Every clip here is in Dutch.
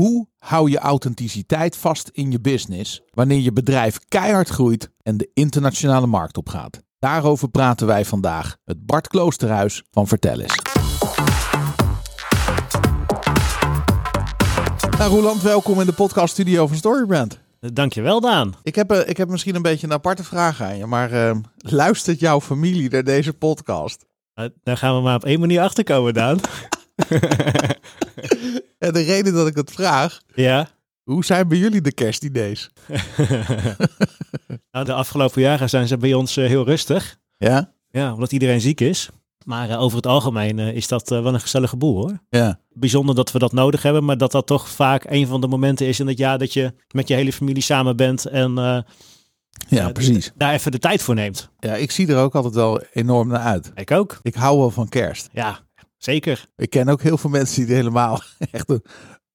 Hoe hou je authenticiteit vast in je business wanneer je bedrijf keihard groeit en de internationale markt opgaat? Daarover praten wij vandaag met Bart Kloosterhuis van Vertel eens. Nou, Roland, welkom in de podcaststudio van Storybrand. Dankjewel, Daan. Ik heb, eh, ik heb misschien een beetje een aparte vraag aan je, maar uh, luistert jouw familie naar deze podcast? Uh, daar gaan we maar op één manier achter komen, Daan. en de reden dat ik het vraag, ja? hoe zijn bij jullie de kerstidee? nou, de afgelopen jaren zijn ze bij ons heel rustig. Ja? Ja, omdat iedereen ziek is. Maar over het algemeen is dat wel een gezellige boel hoor. Ja. Bijzonder dat we dat nodig hebben, maar dat dat toch vaak een van de momenten is in het jaar dat je met je hele familie samen bent en ja, precies. daar even de tijd voor neemt. Ja, ik zie er ook altijd wel enorm naar uit. Ik ook. Ik hou wel van kerst. Ja, zeker. Ik ken ook heel veel mensen die er helemaal echt een,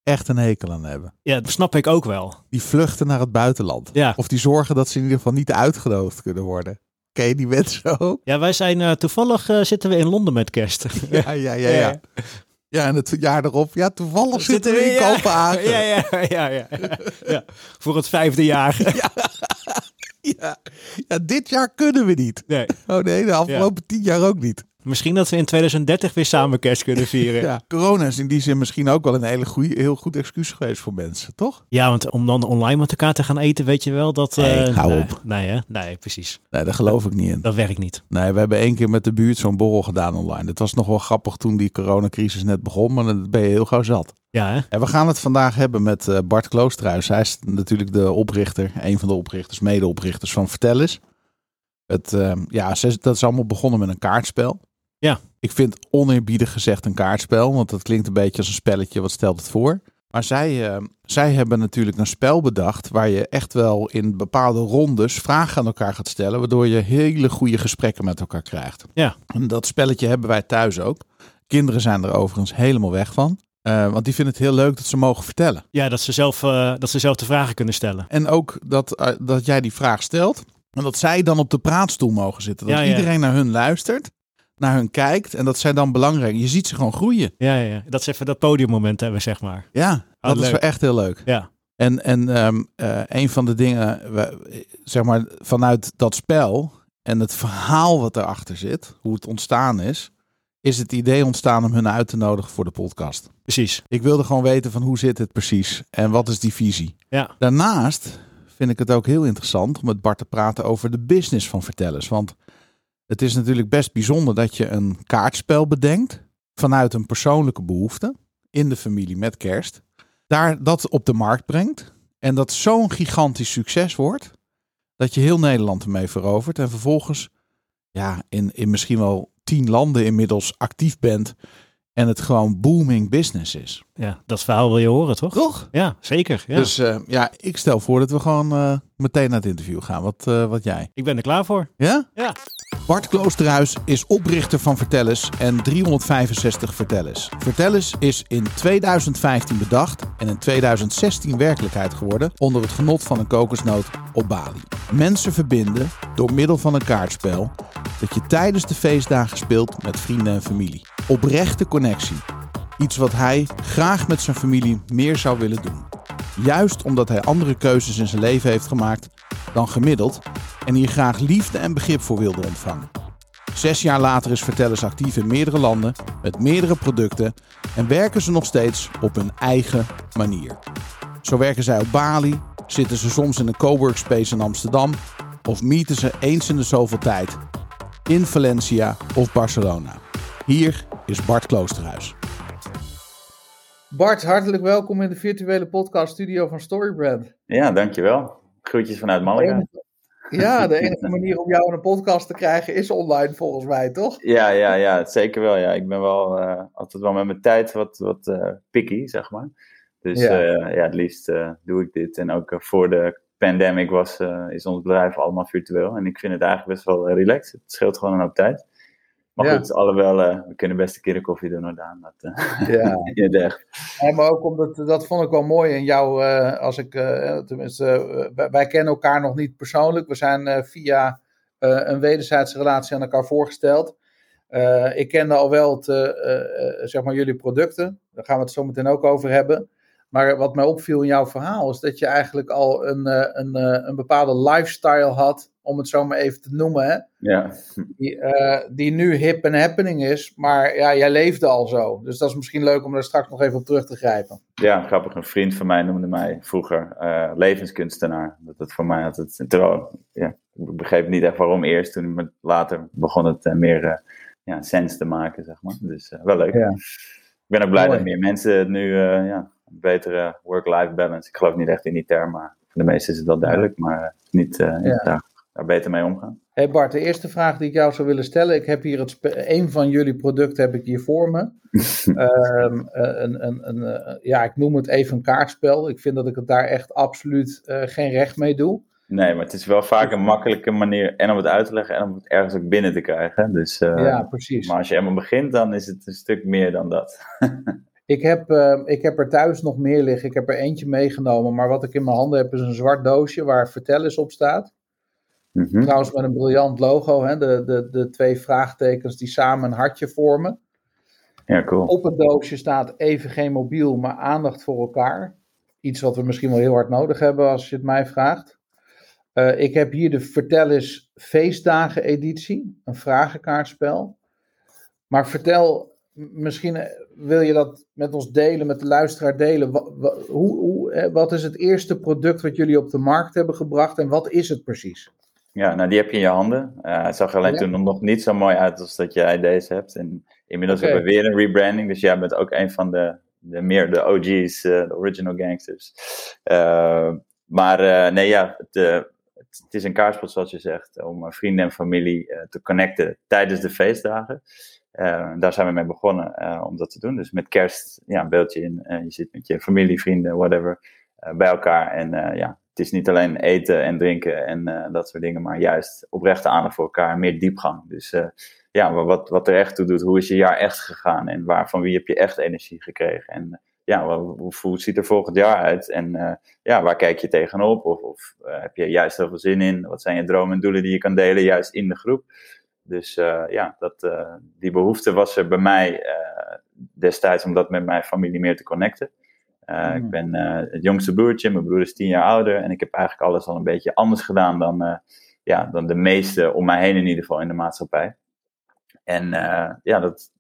echt een hekel aan hebben. Ja, dat snap ik ook wel. Die vluchten naar het buitenland. Ja. Of die zorgen dat ze in ieder geval niet uitgenodigd kunnen worden. Ken je die mensen ook? Ja, wij zijn uh, toevallig uh, zitten we in Londen met kerst. ja, ja, ja. ja. Ja, en het jaar erop, ja, toevallig zitten we in ja. Kopenhagen. Ja, ja, ja, ja, ja. Voor het vijfde jaar. Ja. Ja. ja, dit jaar kunnen we niet. Nee. Oh nee, de afgelopen tien jaar ook niet. Misschien dat we in 2030 weer samen kerst kunnen vieren. ja, corona is in die zin misschien ook wel een hele goede, heel goed excuus geweest voor mensen, toch? Ja, want om dan online met elkaar te gaan eten, weet je wel, dat... Nee, uh, hou nee, op. Nee, hè? nee, precies. Nee, daar geloof ik niet in. Dat werkt niet. Nee, we hebben één keer met de buurt zo'n borrel gedaan online. Het was nog wel grappig toen die coronacrisis net begon, maar dan ben je heel gauw zat. Ja, hè? En we gaan het vandaag hebben met uh, Bart Kloosterhuis. Hij is natuurlijk de oprichter, een van de oprichters, medeoprichters van Vertel eens. Het, uh, ja, dat is allemaal begonnen met een kaartspel. Ja. Ik vind oneerbiedig gezegd een kaartspel, want dat klinkt een beetje als een spelletje. Wat stelt het voor? Maar zij, uh, zij hebben natuurlijk een spel bedacht waar je echt wel in bepaalde rondes vragen aan elkaar gaat stellen, waardoor je hele goede gesprekken met elkaar krijgt. Ja. En dat spelletje hebben wij thuis ook. Kinderen zijn er overigens helemaal weg van. Uh, want die vinden het heel leuk dat ze mogen vertellen. Ja, dat ze zelf, uh, dat ze zelf de vragen kunnen stellen. En ook dat, dat jij die vraag stelt. En dat zij dan op de praatstoel mogen zitten. Dat Ja, ja. iedereen naar hun luistert, naar hun kijkt. En dat zij dan belangrijk. Je ziet ze gewoon groeien. Ja, ja, ja. Dat ze even dat podiummoment hebben, zeg maar. Ja, dat is wel echt heel leuk. Ja. En, en um, een van de dingen, zeg maar, vanuit dat spel en het verhaal wat erachter zit, hoe het ontstaan is, is het idee ontstaan om hun uit te nodigen voor de podcast. Precies. Ik wilde gewoon weten van hoe zit het precies en wat is die visie. Ja. Daarnaast vind ik het ook heel interessant om met Bart te praten over de business van vertellers. Want het is natuurlijk best bijzonder dat je een kaartspel bedenkt vanuit een persoonlijke behoefte in de familie met kerst. Daar dat op de markt brengt en dat zo'n gigantisch succes wordt dat je heel Nederland ermee verovert en vervolgens ja, in, in misschien wel tien landen inmiddels actief bent en het gewoon booming business is. Ja, dat verhaal wil je horen, toch? Toch? Ja, zeker. Ja. Dus uh, ja, ik stel voor dat we gewoon uh, meteen naar het interview gaan. Wat, uh, wat jij? Ik ben er klaar voor. Ja? Ja. Bart Kloosterhuis is oprichter van Vertellers en 365 Vertellers. Vertellers is in 2015 bedacht en in 2016 werkelijkheid geworden onder het genot van een kokosnoot op Bali. Mensen verbinden door middel van een kaartspel dat je tijdens de feestdagen speelt met vrienden en familie. Oprechte connectie. Iets wat hij graag met zijn familie meer zou willen doen. Juist omdat hij andere keuzes in zijn leven heeft gemaakt dan gemiddeld en hier graag liefde en begrip voor wilde ontvangen. Zes jaar later is Vertellers actief in meerdere landen met meerdere producten en werken ze nog steeds op hun eigen manier. Zo werken zij op Bali, zitten ze soms in een coworkspace in Amsterdam of meeten ze eens in de zoveel tijd in Valencia of Barcelona. Hier is Bart Kloosterhuis. Bart, hartelijk welkom in de virtuele podcaststudio van Storybrand. Ja, dankjewel. Groetjes vanuit Malaga. Ja, de enige manier om jou in een podcast te krijgen is online volgens mij, toch? Ja, ja, ja zeker wel. Ja. Ik ben wel uh, altijd wel met mijn tijd wat, wat uh, picky, zeg maar. Dus ja, uh, ja het liefst doe ik dit. En ook voor de pandemic was, is ons bedrijf allemaal virtueel. En ik vind het eigenlijk best wel relaxed. Het scheelt gewoon een hoop tijd. Maar Ja. goed, alhoewel, eh, we kunnen best een keer een koffie doen, hoor, Daan. Dat, eh, Ja. in echt. Ja, maar ook omdat, dat vond ik wel mooi in jou, eh, als ik, tenminste, wij, wij kennen elkaar nog niet persoonlijk. We zijn via een wederzijdse relatie aan elkaar voorgesteld. Ik kende al wel het, zeg maar jullie producten, daar gaan we het zo meteen ook over hebben. Maar wat mij opviel in jouw verhaal is dat je eigenlijk al een, eh, een, een, een bepaalde lifestyle had, om het zo maar even te noemen. Hè? Ja. Die, die nu hip en happening is, maar ja, jij leefde al zo. Dus dat is misschien leuk om daar straks nog even op terug te grijpen. Ja, grappig. Een vriend van mij noemde mij vroeger levenskunstenaar. Dat het voor mij het. Terwijl, ja, ik begreep niet echt waarom eerst. Toen later begon het meer ja, sens te maken, zeg maar. Dus wel leuk. Ja. Ik ben ook blij dat meer mensen nu uh, ja, een betere work-life balance. Ik geloof niet echt in die term, maar voor de meesten is het wel duidelijk. Maar niet uh, ja. daar, daar, beter mee omgaan. Hey Bart, de eerste vraag die ik jou zou willen stellen. Ik heb hier het een van jullie producten heb ik hier voor me. um, een, een, een, ja, ik noem het even een kaartspel. Ik vind dat ik het daar echt absoluut uh, geen recht mee doe. Nee, maar het is wel vaak een makkelijke manier en om het uit te leggen en om het ergens ook binnen te krijgen. Dus, uh, ja, precies. Maar als je eenmaal begint, dan is het een stuk meer dan dat. ik, heb, uh, ik heb er thuis nog meer liggen. Ik heb er eentje meegenomen, maar wat ik in mijn handen heb is een zwart doosje waar vertel eens op staat. Mm -hmm. Trouwens met een briljant logo, hè? De, de, de twee vraagtekens die samen een hartje vormen. Ja, cool. Op het doosje staat even geen mobiel, maar aandacht voor elkaar. Iets wat we misschien wel heel hard nodig hebben als je het mij vraagt. Uh, ik heb hier de Vertel eens Feestdagen editie, een vragenkaartspel. Maar vertel, misschien wil je dat met ons delen, met de luisteraar delen. Wat, hoe, hoe, wat is het eerste product wat jullie op de markt hebben gebracht en wat is het precies? Ja, nou die heb je in je handen. Uh, het zag er alleen ja. toen nog niet zo mooi uit als dat jij deze hebt. En inmiddels okay. hebben we weer een rebranding, dus jij bent ook een van de, de meer de OG's, uh, de original gangsters. Uh, maar nee, ja, de, het is een kaartspel, zoals je zegt, om vrienden en familie te connecten tijdens de feestdagen. Uh, daar zijn we mee begonnen uh, om dat te doen. Dus met kerst, ja, een beeldje in. je zit met je familie, vrienden, whatever, bij elkaar. En ja, het is niet alleen eten en drinken en dat soort dingen, maar juist oprechte aandacht voor elkaar, meer diepgang. Dus ja, wat, wat er echt toe doet, hoe is je jaar echt gegaan en waar, van wie heb je echt energie gekregen? En ja, hoe, hoe ziet er volgend jaar uit? En uh, ja, waar kijk je tegenop? Of, of uh, heb je juist heel veel zin in? Wat zijn je dromen en doelen die je kan delen, juist in de groep? Dus uh, ja, dat, die behoefte was er bij mij destijds om dat met mijn familie meer te connecten. Mm. Ik ben het jongste broertje, mijn broer is tien jaar ouder. En ik heb eigenlijk alles al een beetje anders gedaan dan, ja, dan de meeste om mij heen in ieder geval in de maatschappij. En ja, dat,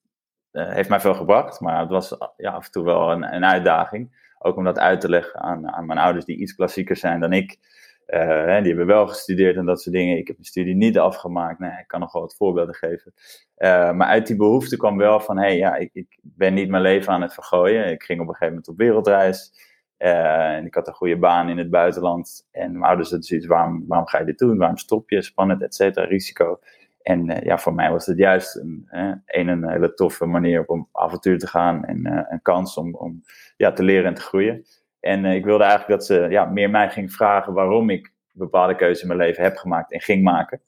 heeft mij veel gebracht, maar het was ja, af en toe wel een, een, uitdaging. Ook om dat uit te leggen aan, aan mijn ouders die iets klassieker zijn dan ik. Hè, die hebben wel gestudeerd en dat soort dingen. Ik heb mijn studie niet afgemaakt. Nee, ik kan nog wel wat voorbeelden geven. Uh, maar uit die behoefte kwam wel van: hé, hey, ja, ik, ik, ben niet mijn leven aan het vergooien. Ik ging op een gegeven moment op wereldreis. en ik had een goede baan in het buitenland. En mijn ouders hadden zoiets: waarom, waarom ga je dit doen? Waarom stop je? Spannend, et cetera, risico. En ja, voor mij was het juist een, een, een hele toffe manier om avontuur te gaan en een kans om, om ja, te leren en te groeien. En ik wilde eigenlijk dat ze ja, meer mij ging vragen waarom ik bepaalde keuzes in mijn leven heb gemaakt en ging maken.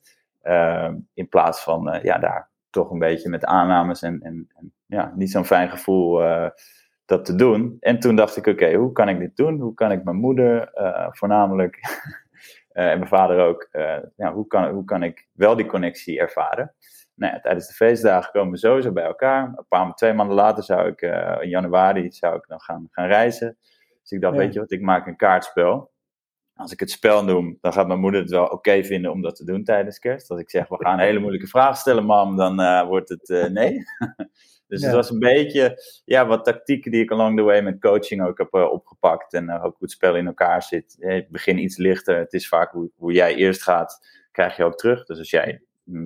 in plaats van ja, daar toch een beetje met aannames en, en, en ja, niet zo'n fijn gevoel dat te doen. En toen dacht ik, oké, hoe kan ik dit doen? Hoe kan ik mijn moeder voornamelijk en mijn vader ook. Ja, hoe, kan, hoe kan ik wel die connectie ervaren? Nou tijdens de feestdagen komen we sowieso bij elkaar. Een paar, twee maanden later zou ik, in januari, zou ik dan gaan, gaan reizen. Dus ik dacht, ja. weet je wat, ik maak een kaartspel. Als ik het spel noem, dan gaat mijn moeder het wel oké okay vinden om dat te doen tijdens kerst. Als ik zeg, we gaan een hele moeilijke vraag stellen, mam, dan wordt het nee. Dus ja. het was een beetje ja, wat tactieken die ik along the way met coaching ook heb uh, opgepakt. En ook hoe het spel in elkaar zit. Het begin iets lichter. Het is vaak hoe, hoe jij eerst gaat, krijg je ook terug. Dus als jij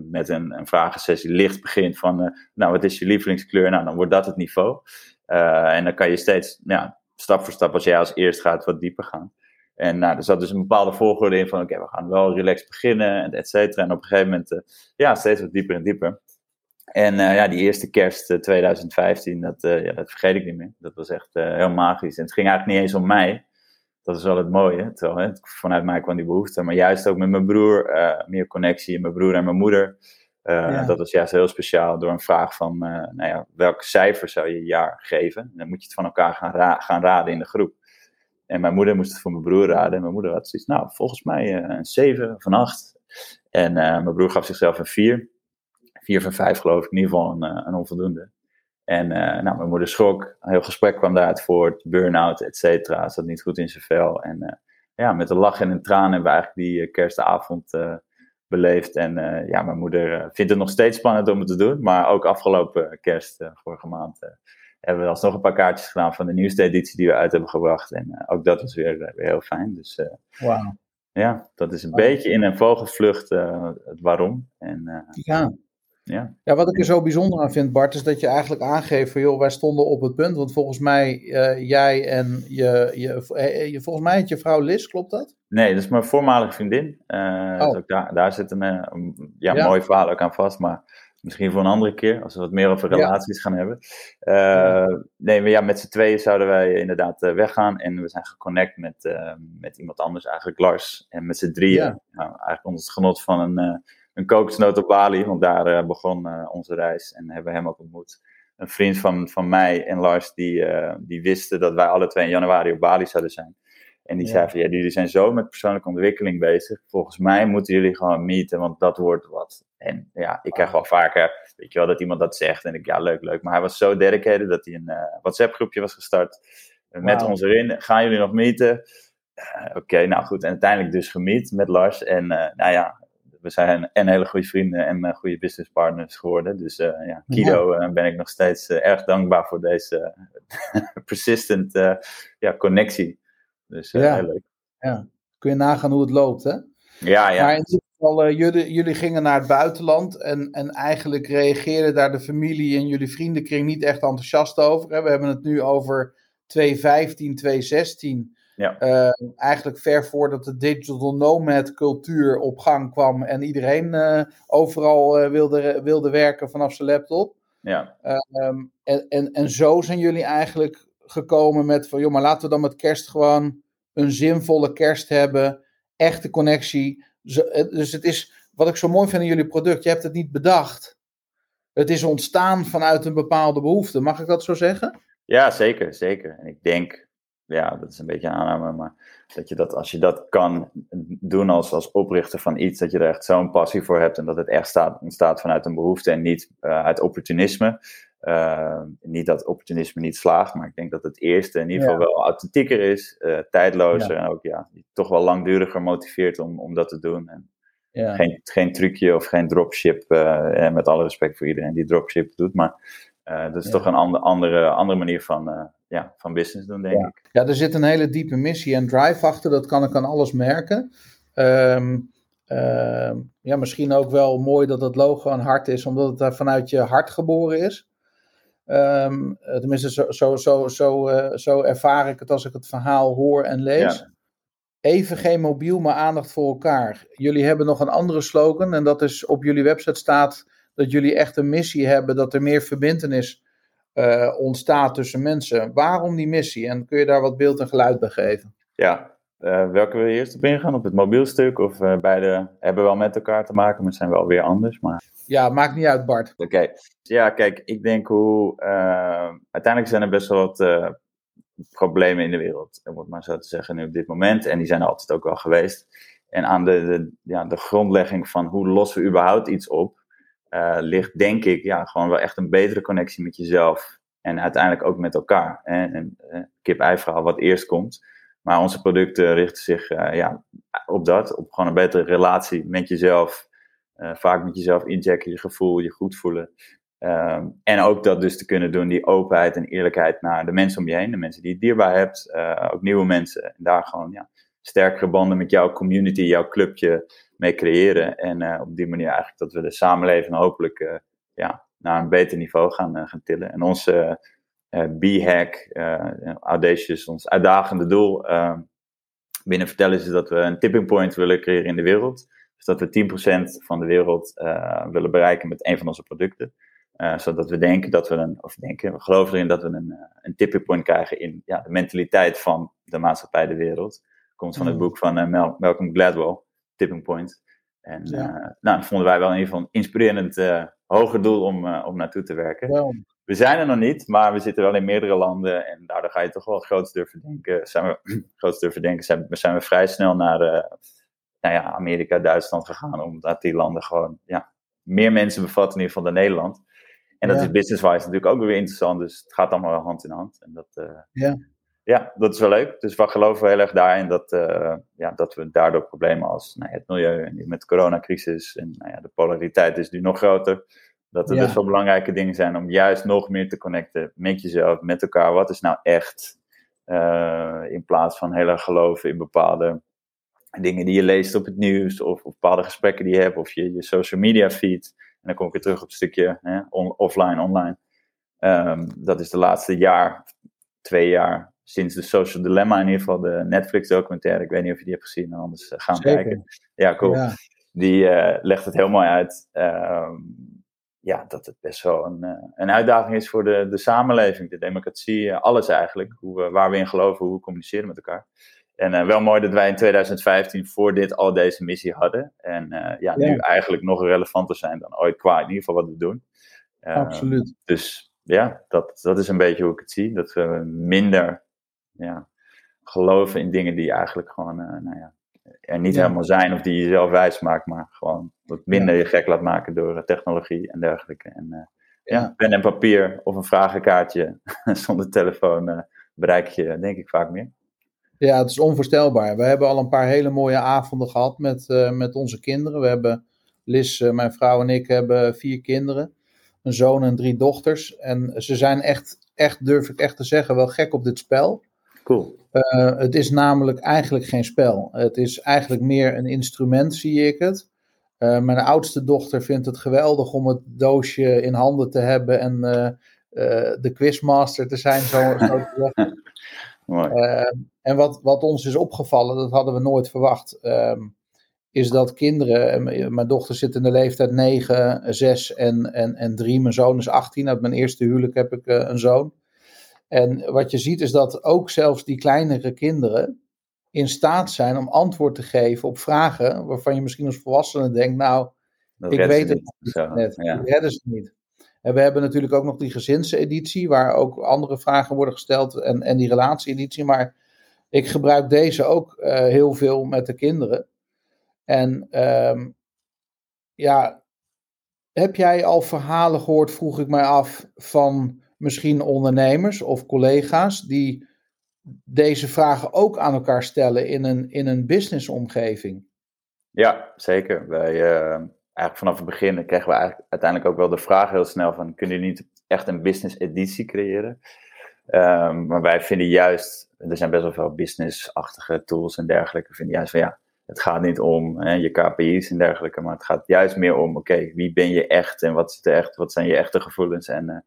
met een, een vragensessie licht begint van, uh, nou wat is je lievelingskleur? Nou, dan wordt dat het niveau. en dan kan je steeds, ja, stap voor stap, als jij als eerst gaat, wat dieper gaan. En nou, er zat dus een bepaalde volgorde in van, oké, we gaan wel relaxed beginnen, en et cetera. En op een gegeven moment, ja, steeds wat dieper en dieper. En uh, ja, die eerste kerst uh, 2015, dat, uh, ja, dat vergeet ik niet meer. Dat was echt heel magisch. En het ging eigenlijk niet eens om mij. Dat is wel het mooie. Terwijl, vanuit mij kwam die behoefte. Maar juist ook met mijn broer, meer connectie. Mijn broer en mijn moeder. Ja. Dat was juist heel speciaal. Door een vraag van, nou ja, welk cijfer zou je jaar geven? Dan moet je het van elkaar gaan, ra gaan raden in de groep. En mijn moeder moest het voor mijn broer raden. En mijn moeder had zoiets, nou, volgens mij een 7 of een 8. En mijn broer gaf zichzelf een 4 vier van vijf geloof ik, in ieder geval een, eh, een onvoldoende. En nou, mijn moeder schrok, een heel gesprek kwam daaruit voort, burn-out, et cetera, zat niet goed in zijn vel. En ja, met een lach en een traan hebben we eigenlijk die kerstavond beleefd. En ja, mijn moeder vindt het nog steeds spannend om het te doen, maar ook afgelopen kerst, vorige maand, hebben we alsnog een paar kaartjes gedaan van de nieuwste editie die we uit hebben gebracht. En ook dat was weer, weer heel fijn. Dus wow. ja, dat is een beetje in een vogelvlucht het waarom. En, ja. Ja. ja, wat ik er zo bijzonder aan vind, Bart, is dat je eigenlijk aangeeft van joh, wij stonden op het punt. Want volgens mij, jij en je, je, je, volgens mij het je vrouw Liz, klopt dat? Nee, dat is mijn voormalige vriendin. oh. dus daar, daar zit een, een ja, ja, mooi verhaal ook aan vast. Maar Misschien voor een andere keer, als we wat meer over relaties gaan hebben. Uh, nee, maar ja, met z'n tweeën zouden wij inderdaad uh, weggaan. En we zijn geconnect met, met iemand anders, eigenlijk Lars. En met z'n drieën, ja. nou, eigenlijk onder het genot van een, een kokosnoot op Bali. Want daar begon onze reis en hebben we hem ook ontmoet. Een vriend van, van mij en Lars, die, die wisten dat wij alle twee in januari op Bali zouden zijn. En die zei van, ja, jullie zijn zo met persoonlijke ontwikkeling bezig. Volgens mij moeten jullie gewoon meeten, want dat wordt wat. En ja, ik krijg wel vaker, weet je wel, dat iemand dat zegt. En ik, ja, leuk, leuk. Maar hij was zo dedicated dat hij een uh, WhatsApp-groepje was gestart. Uh, met ons erin. Gaan jullie nog meeten? Uh, Oké, nou goed. En uiteindelijk dus gemiet met Lars. En nou ja, we zijn en hele goede vrienden en goede businesspartners geworden. Dus ja, Kido ja. ben ik nog steeds erg dankbaar voor deze persistent ja, connectie. Dus ja. heel leuk. Ja, kun je nagaan hoe het loopt, hè? Ja, ja. Maar in ieder geval, uh, jullie, jullie gingen naar het buitenland en, en eigenlijk reageerde daar de familie en jullie vriendenkring niet echt enthousiast over. Hè? We hebben het nu over 2015, 2016. Ja. Uh, eigenlijk ver voordat de digital nomad cultuur op gang kwam en iedereen uh, overal wilde, wilde werken vanaf zijn laptop. Ja. Um, en, en, en zo zijn jullie eigenlijk gekomen met van, joh, maar laten we dan met kerst gewoon een zinvolle kerst hebben, echte connectie. Eh, dus het is, wat ik zo mooi vind in jullie product, je hebt het niet bedacht. Het is ontstaan vanuit een bepaalde behoefte. Mag ik dat zo zeggen? Ja, zeker, zeker. En ik denk, ja, dat is een beetje een aanname, maar dat je dat, als je dat kan doen als, als oprichter van iets, dat je er echt zo'n passie voor hebt en dat het echt staat, ontstaat vanuit een behoefte en niet uh, uit opportunisme. Uh, niet dat opportunisme niet slaagt, maar ik denk dat het eerste in ieder geval wel authentieker is, uh, tijdlozer en ook ja, toch wel langduriger motiveert om, om dat te doen. En ja. geen, geen trucje of geen dropship, uh, met alle respect voor iedereen die dropship doet, maar dat is toch een andere, andere, andere manier van, ja, van business doen, denk ik. Ja, er zit een hele diepe missie en drive achter, dat kan ik aan alles merken. Um, ja, misschien ook wel mooi dat het logo een hart is, omdat het daar vanuit je hart geboren is. Um, tenminste, zo, zo, zo, zo, uh, zo ervaar ik het als ik het verhaal hoor en lees. Ja. Even geen mobiel, maar aandacht voor elkaar. Jullie hebben nog een andere slogan en dat is op jullie website staat dat jullie echt een missie hebben, dat er meer verbindenis uh, ontstaat tussen mensen. Waarom die missie? En kun je daar wat beeld en geluid bij geven? Ja, uh, welke wil je eerst op ingaan? Op het mobielstuk of beide hebben wel met elkaar te maken, maar zijn wel weer anders. Maar... Ja, maakt niet uit, Bart. Oké. Ja, kijk, ik denk hoe. Uh, uiteindelijk zijn er best wel wat problemen in de wereld, om het maar zo te zeggen, nu op dit moment. En die zijn er altijd ook wel geweest. En aan de, de ja, de grondlegging van hoe lossen we überhaupt iets op, ligt denk ik ja, gewoon wel echt een betere connectie met jezelf. En uiteindelijk ook met elkaar. En, en kip-ei-verhaal wat eerst komt. Maar onze producten richten zich ja, op dat, op gewoon een betere relatie met jezelf uh, vaak met jezelf inchecken, je gevoel, je goed voelen. Um, en ook dat dus te kunnen doen, die openheid en eerlijkheid naar de mensen om je heen, de mensen die je dierbaar hebt, uh, ook nieuwe mensen. En daar gewoon ja, sterkere banden met jouw community, jouw clubje mee creëren. En op die manier eigenlijk dat we de samenleving hopelijk ja, naar een beter niveau gaan, gaan tillen. En onze B-hack, Audacious, ons uitdagende doel ehm, binnen vertellen is dat we een tipping point willen creëren in de wereld. Dus dat we 10% van de wereld uh, willen bereiken met een van onze producten. Uh, zodat we denken dat we een, of denken, we geloven erin dat we een, uh, een tipping point krijgen in ja, de mentaliteit van de maatschappij, de wereld. Komt van het mm. boek van Mal Malcolm Gladwell, Tipping Point. En ja. nou, dat vonden wij wel in ieder geval een inspirerend hoger doel om, om naartoe te werken. We zijn er nog niet, maar we zitten wel in meerdere landen en daardoor ga je toch wel groots durven denken. Zijn we, groots durven denken, zijn, zijn we vrij snel naar nou ja, Amerika, Duitsland gegaan, omdat die landen gewoon ja, meer mensen bevatten in ieder geval dan Nederland. En dat is business-wise natuurlijk ook weer interessant. Dus het gaat allemaal hand in hand. En dat, ja. Ja, dat is wel leuk. Dus we geloven heel erg daarin dat, ja, dat we daardoor problemen als nou, het milieu en met de coronacrisis en nou ja, de polariteit is nu nog groter. Dat er dus wel belangrijke dingen zijn om juist nog meer te connecten met jezelf, met elkaar. Wat is nou echt? in plaats van heel erg geloven in bepaalde dingen die je leest op het nieuws, of, of bepaalde gesprekken die je hebt, of je, je social media feed. En dan kom ik weer terug op het stukje hè, offline, online. Um, dat is de laatste jaar, twee jaar, sinds de Social Dilemma in ieder geval, de Netflix documentaire. Ik weet niet of je die hebt gezien, anders uh, gaan kijken. Ja, cool. Die uh, legt het heel mooi uit. Um, ja, dat het best wel een, uh, een uitdaging is voor de, de samenleving, de democratie, alles eigenlijk. Hoe we, waar we in geloven, hoe we communiceren met elkaar. En wel mooi dat wij in 2015 voor dit al deze missie hadden. En uh, ja, nu eigenlijk nog relevanter zijn dan ooit qua in ieder geval wat we doen. Uh, Absoluut. Dus ja, dat, dat is een beetje hoe ik het zie. Dat we minder ja, geloven in dingen die eigenlijk gewoon nou ja, er niet ja. helemaal zijn of die je zelf wijs maakt, maar gewoon wat minder je gek laat maken door technologie en dergelijke. En ja, pen en papier of een vragenkaartje zonder telefoon bereik je denk ik vaak meer. Ja, het is onvoorstelbaar. We hebben al een paar hele mooie avonden gehad met, uh, met onze kinderen. We hebben, Liz, uh, mijn vrouw en ik, hebben vier kinderen. Een zoon en drie dochters. En ze zijn echt, echt, durf ik echt te zeggen, wel gek op dit spel. Cool. Uh, het is namelijk eigenlijk geen spel. Het is eigenlijk meer een instrument, zie ik het. mijn oudste dochter vindt het geweldig om het doosje in handen te hebben en de quizmaster te zijn, zo, zo en wat, wat ons is opgevallen, dat hadden we nooit verwacht, um, is dat kinderen, mijn dochter zit in de leeftijd 9, 6 en, en, en 3, mijn zoon is 18, uit mijn eerste huwelijk heb ik een zoon. En wat je ziet is dat ook zelfs die kleinere kinderen in staat zijn om antwoord te geven op vragen waarvan je misschien als volwassene denkt, nou, dat ik weet het niet, net, ja. ik redden ze niet. En we hebben natuurlijk ook nog die gezinseditie, waar ook andere vragen worden gesteld, en, en die relatie-editie. Maar ik gebruik deze ook uh, heel veel met de kinderen. En um, ja, heb jij al verhalen gehoord, vroeg ik mij af, van misschien ondernemers of collega's die deze vragen ook aan elkaar stellen in een, in een businessomgeving? Ja, zeker. Wij, uh, eigenlijk vanaf het begin kregen we eigenlijk uiteindelijk ook wel de vraag heel snel van, kunnen jullie niet echt een business editie creëren? Um, maar wij vinden juist, er zijn best wel veel business-achtige tools en dergelijke, we vinden juist van ja, het gaat niet om hè, je KPI's en dergelijke, maar het gaat juist meer om, oké, wie ben je echt en wat, is echt, wat zijn je echte gevoelens en uh,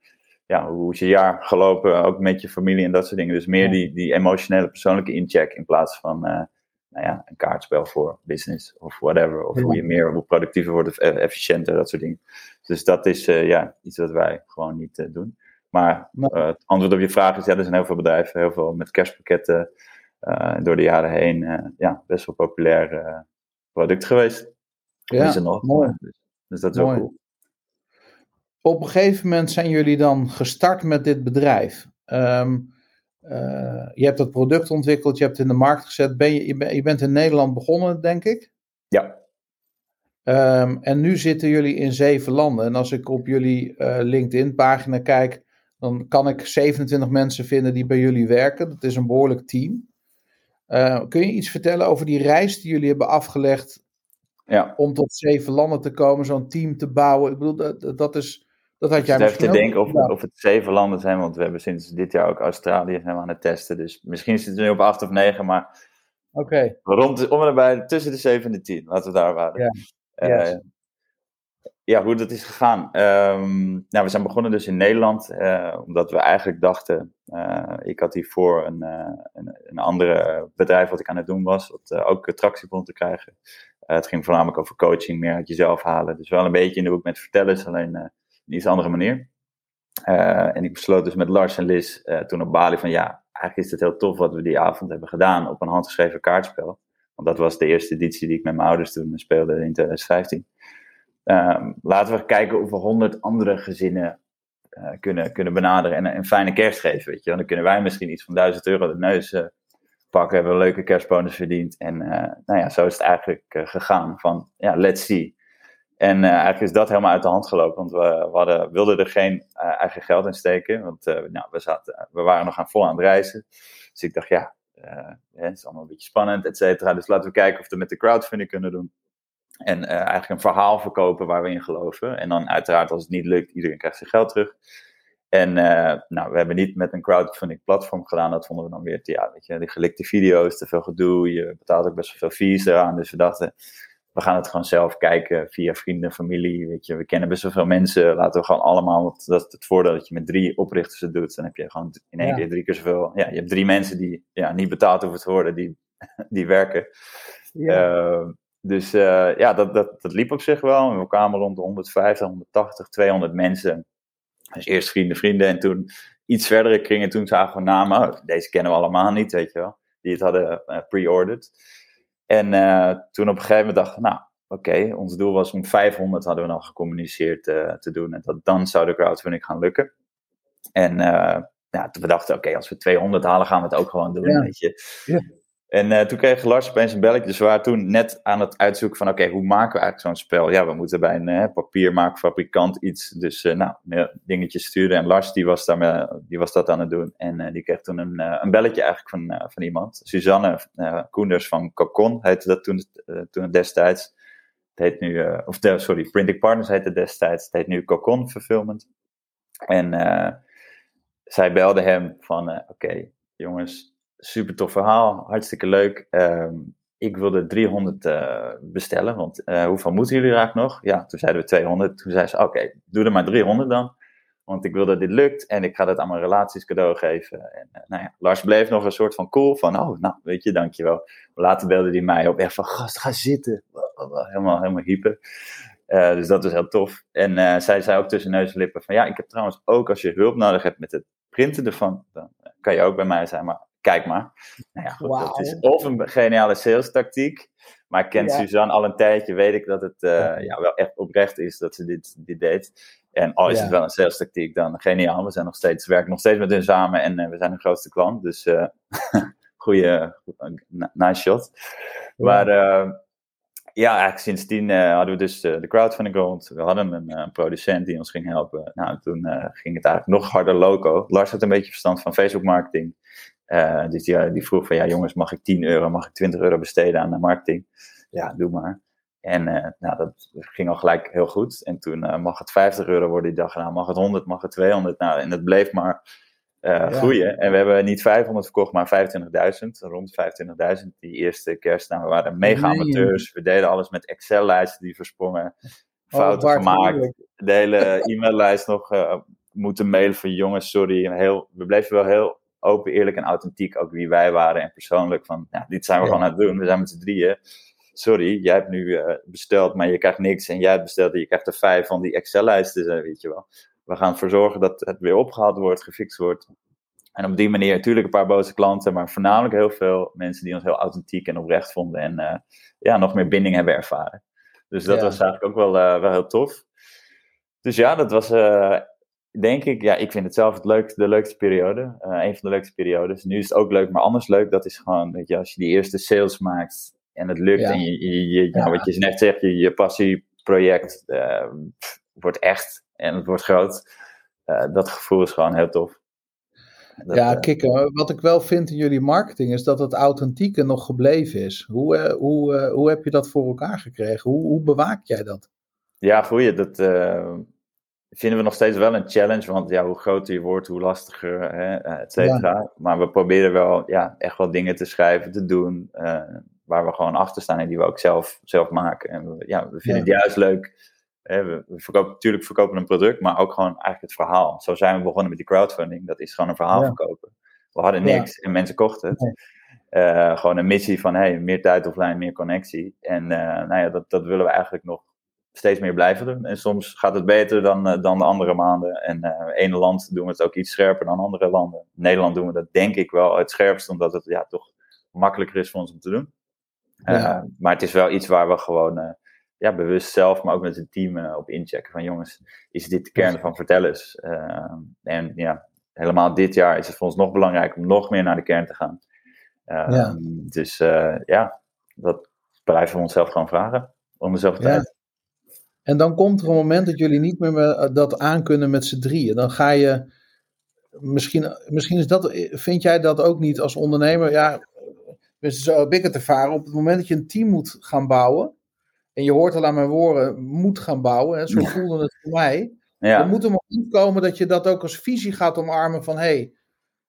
ja, hoe is je jaar gelopen, ook met je familie en dat soort dingen. Dus meer die, die emotionele, persoonlijke incheck in plaats van uh, nou ja, een kaartspel voor business of whatever. Of hoe je meer, hoe productiever wordt of e-, efficiënter, dat soort dingen. Dus dat is uh, ja, iets wat wij gewoon niet uh, doen. Maar uh, het antwoord op je vraag is, ja, er zijn heel veel bedrijven, heel veel met kerstpakketten door de jaren heen. ja, best wel populair product geweest. Ja, is er nog. Mooi. Dus, dus, dat is mooi. ook cool. Op een gegeven moment zijn jullie dan gestart met dit bedrijf. Um, uh, je hebt dat product ontwikkeld, je hebt het in de markt gezet. Ben je, je, bent in Nederland begonnen, denk ik? Ja. Um, en nu zitten jullie in zeven landen. En als ik op jullie uh, LinkedIn-pagina kijk, dan kan ik 27 mensen vinden die bij jullie werken. Dat is een behoorlijk team. Uh, kun je iets vertellen over die reis die jullie hebben afgelegd ja. om tot zeven landen te komen, zo'n team te bouwen? Ik bedoel, dat, dat is dat had jij even te denken of, of het zeven landen zijn, want we hebben sinds dit jaar ook Australië zijn we aan het testen. Dus misschien zit het nu op acht of negen, maar okay. rond om en nabij tussen de zeven en de tien, laten we daar waren. Ja, uh, ja hoe dat is gegaan. Um, nou, we zijn begonnen dus in Nederland, uh, omdat we eigenlijk dachten, uh, ik had hiervoor een, een, een andere bedrijf wat ik aan het doen was, wat ook tractie begon te krijgen. het ging voornamelijk over coaching, meer uit jezelf halen. Dus wel een beetje in de hoek met vertellen, alleen een iets andere manier. Uh, en ik besloot dus met Lars en Liz uh, toen op Bali van ja, eigenlijk is het heel tof wat we die avond hebben gedaan op een handgeschreven kaartspel. Want dat was de eerste editie die ik met mijn ouders toen speelde in 2015. Uh, ehm, laten we kijken of we honderd andere gezinnen eh, kunnen, kunnen benaderen en een fijne kerst geven. Weet je? Want dan kunnen wij misschien iets van 1000 euro de neus pakken, hebben een leuke kerstbonus verdiend. En nou ja, zo is het eigenlijk gegaan van ja, let's see. En eigenlijk is dat helemaal uit de hand gelopen, want we, hadden, wilden er geen eigen geld in steken, want nou, we, zaten, we waren nog aan vol aan het reizen. Dus ik dacht, ja, het is allemaal een beetje spannend, et cetera. Dus laten we kijken of we met de crowdfunding kunnen doen. En eigenlijk een verhaal verkopen waar we in geloven. En dan uiteraard, als het niet lukt, iedereen krijgt zijn geld terug. En nou, we hebben niet met een crowdfunding platform gedaan. Dat vonden we dan weer, ja, weet je, die gelikte video's, te veel gedoe. Je betaalt ook best wel veel fees eraan. Dus we dachten, we gaan het gewoon zelf kijken via vrienden, familie. Weet je, we kennen best wel veel mensen. Laten we gewoon allemaal, want dat is het voordeel dat je met drie oprichters het doet. Dan heb je gewoon in één keer drie keer zoveel. Ja, je hebt drie mensen die ja, niet betaald hoeven te worden, die, die werken. Ja. Uh, dus uh, ja, dat, dat, dat liep op zich wel. We kwamen rond de 150, 180, 200 mensen dus eerst vrienden, vrienden en toen iets verdere kringen. Toen zagen we namen, oh, deze kennen we allemaal niet, weet je wel. Die het hadden uh, pre-ordered. En uh, toen op een gegeven moment dachten we, nou, oké, ons doel was om 500 hadden we al gecommuniceerd uh, te doen. En dat dan zou de crowdfunding gaan lukken. En ja, toen we dachten, oké, als we 200 halen, gaan we het ook gewoon doen, ja. weet je. Ja. En uh, toen kreeg Lars opeens een belletje. Dus we waren toen net aan het uitzoeken van... oké, hoe maken we eigenlijk zo'n spel? Ja, we moeten bij een uh, papiermaakfabrikant iets... dus uh, nou, dingetjes sturen. En Lars die was, daarmee, die was dat aan het doen. En die kreeg toen een, een belletje eigenlijk van, van iemand. Suzanne Koenders van Cocon heette dat toen, toen destijds. Het heet nu... of sorry, Printing Partners heette destijds. Het heet nu Cocon Fulfillment. En zij belde hem van... oké, jongens super tof verhaal, hartstikke leuk. Ehm, ik wilde 300 uh, bestellen, want uh, hoeveel moeten jullie eigenlijk nog? Ja, toen zeiden we 200. Toen zei ze, oké, doe er maar 300 dan. Want ik wil dat dit lukt en ik ga dat aan mijn relaties cadeau geven. En uh, nou ja, Lars bleef nog een soort van cool van, oh, nou, weet je, dankjewel. Later belde hij mij op, echt van, gast, ga zitten. Helemaal, helemaal hyper. dus dat was heel tof. En zij zei ook tussen neus en lippen van, ja, ik heb trouwens ook, als je hulp nodig hebt met het printen ervan, dan kan je ook bij mij zijn. Maar kijk maar. Nou ja, goed, wow. dat is of een geniale sales tactiek. Maar ik ken ja. Suzanne al een tijdje, weet ik dat het uh, ja. ja. wel echt oprecht is dat ze dit, dit deed. En al is het wel een sales tactiek, dan geniaal. We zijn nog steeds, werken nog steeds met hun samen en uh, we zijn hun grootste klant. Dus uh, goede, nice shot. Maar ja, eigenlijk sindsdien hadden we dus de crowdfunding rond. We hadden een producent die ons ging helpen. Nou, toen ging het eigenlijk nog harder loco. Lars had een beetje verstand van Facebook marketing. Uh, dus die, die, vroeg van, ja jongens, mag ik 10 euro, mag ik 20 euro besteden aan de marketing? Ja, doe maar. En uh, nou, dat ging al gelijk heel goed. En toen uh, mag het 50 euro worden die dag gedaan, mag het 100, mag het 200. Nou, en het bleef maar ja. groeien. En we hebben niet 500 verkocht, maar 25.000, rond 25.000 die eerste kerst. Nou, we waren mega amateurs. We deden alles met Excel-lijsten die versprongen. Oh, fouten oh, gemaakt. De hele e-maillijst nog moeten mailen van jongens, sorry. Heel, we bleven wel heel open, eerlijk en authentiek ook wie wij waren en persoonlijk. Van, ja, dit zijn we gewoon aan het doen. We zijn met z'n drieën. Sorry, jij hebt nu uh, besteld, maar je krijgt niks. En jij hebt besteld en je krijgt er vijf van die Excel-lijsten, weet je wel. We gaan ervoor zorgen dat het weer opgehaald wordt, gefixt wordt. En op die manier natuurlijk een paar boze klanten, maar voornamelijk heel veel mensen die ons heel authentiek en oprecht vonden. En uh, ja, nog meer binding hebben ervaren. Dus dat ja. was eigenlijk ook wel, uh, wel heel tof. Dus ja, dat was denk ik, ja, ik vind het zelf het leukste, de leukste periode. Uh, een van de leukste periodes. Nu is het ook leuk, maar anders leuk, dat is gewoon, weet je, als je die eerste sales maakt en het lukt en je, je, je ja. wat je net zegt, je, je passieproject uh, wordt echt en het wordt groot. Uh, dat gevoel is gewoon heel tof. Dat, ja, kikken. Wat ik wel vind in jullie marketing is dat het authentieke nog gebleven is. Hoe, hoe, hoe heb je dat voor elkaar gekregen? Hoe, hoe bewaak jij dat? Ja, goeie. Dat, vinden we nog steeds wel een challenge. Want ja, hoe groter je wordt, hoe lastiger, hè, et cetera. Ja. Maar we proberen wel ja, echt wel dingen te schrijven, te doen. Uh, waar we gewoon achter staan en die we ook zelf, zelf maken. En we, ja, we vinden ja. het juist leuk. Hè, we, we verkopen, natuurlijk verkopen een product, maar ook gewoon eigenlijk het verhaal. Zo zijn we begonnen met die crowdfunding. Dat is gewoon een verhaal verkopen. We hadden niks en mensen kochten het. Nee. Uh, gewoon een missie van hey, meer tijd offline, meer connectie. En uh, nou ja, dat, dat willen we eigenlijk nog steeds meer blijven doen. En soms gaat het beter dan, uh, dan de andere maanden. En in uh, ene land doen we het ook iets scherper dan andere landen. In Nederland doen we dat denk ik wel het scherpst, omdat het ja, toch makkelijker is voor ons om te doen. Ja. Uh, maar het is wel iets waar we gewoon ja, bewust zelf, maar ook met het team op inchecken. Van jongens, is dit de kern van vertellers? en ja, helemaal dit jaar is het voor ons nog belangrijk om nog meer naar de kern te gaan. Ja. Dus ja, dat blijven we onszelf gewoon vragen. Om dezelfde tijd. En dan komt er een moment dat jullie niet meer met, dat aankunnen met z'n drieën. Dan ga je, misschien, misschien is dat, vind jij dat ook niet als ondernemer? Ja, zo heb ik het ervaren. Op het moment dat je een team moet gaan bouwen, en je hoort al aan mijn woorden, moet gaan bouwen, hè, zo voelde het voor mij. Ja. Er moet een moment komen dat je dat ook als visie gaat omarmen van, hé, hey,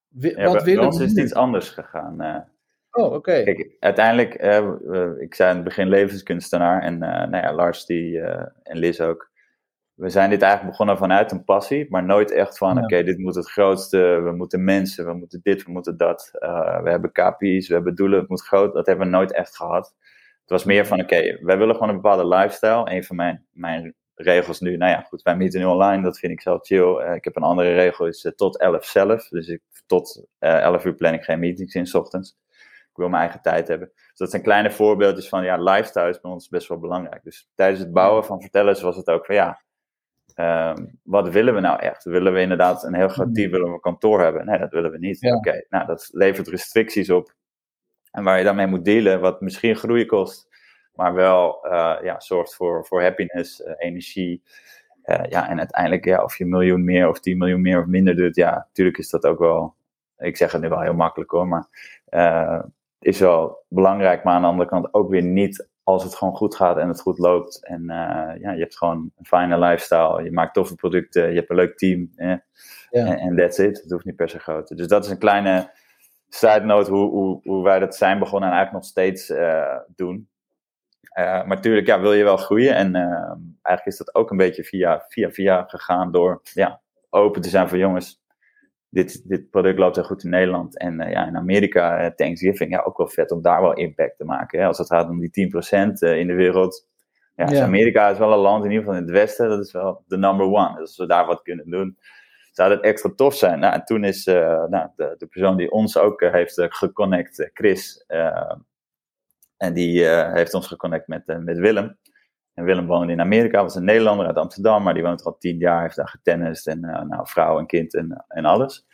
ja, wat willen we? ons is het iets anders gegaan. Oh, oké. Kijk, uiteindelijk, uh, ik zei in het begin levenskunstenaar en uh, nou ja, Lars die, en Liz ook. We zijn dit eigenlijk begonnen vanuit een passie, maar nooit echt van, oké, dit moet het grootste, we moeten mensen, we moeten dit, we moeten dat. we hebben KPI's, we hebben doelen, het moet groot. Dat hebben we nooit echt gehad. Het was meer van, oké, wij willen gewoon een bepaalde lifestyle. Een van mijn, mijn regels nu, nou ja, goed, wij meeten nu online, dat vind ik zelf chill. ik heb een andere regel, is tot 11 zelf. Dus ik tot uh, eh, 11 uur plan ik geen meetings in, s ochtends. Ik wil mijn eigen tijd hebben. Dus dat zijn kleine voorbeeldjes van, ja, lifestyle is bij ons best wel belangrijk. Dus tijdens het bouwen van vertellen was het ook van, ja, um, wat willen we nou echt? Willen we inderdaad een heel groot team, willen we een kantoor hebben? Nee, dat willen we niet. Oké, nou, dat levert restricties op. En waar je daarmee moet dealen, wat misschien groei kost, maar wel uh, ja, zorgt voor, voor happiness, uh, energie. Uh, ja, en uiteindelijk, ja, of je een miljoen meer of 10 miljoen meer of minder doet, ja, natuurlijk is dat ook wel ik zeg het nu wel heel makkelijk hoor, maar is wel belangrijk, maar aan de andere kant ook weer niet als het gewoon goed gaat en het goed loopt. En uh, ja, je hebt gewoon een fijne lifestyle, je maakt toffe producten, je hebt een leuk team. Eh, ja. En that's it. Het hoeft niet per se groot. Dus dat is een kleine side note hoe, hoe, hoe wij dat zijn begonnen en eigenlijk nog steeds uh, doen. Uh, maar natuurlijk ja, wil je wel groeien. En eigenlijk is dat ook een beetje via, via, via gegaan door ja, open te zijn voor jongens dit, dit product loopt heel goed in Nederland. En uh, ja, in Amerika, uh, Thanksgiving, ja, ook wel vet om daar wel impact te maken. Hè? Als het gaat om die 10% uh, in de wereld. Ja, dus Amerika is wel een land, in ieder geval in het Westen, dat is wel de number one. Dus als we daar wat kunnen doen, zou dat extra tof zijn. Nou, en toen is nou, de, de, persoon die ons ook heeft geconnect, Chris, en die heeft ons geconnect met, met Willem. En Willem woonde in Amerika, was een Nederlander uit Amsterdam, maar die woont er al tien jaar, heeft daar getennist en uh, nou, vrouw en kind en, en alles.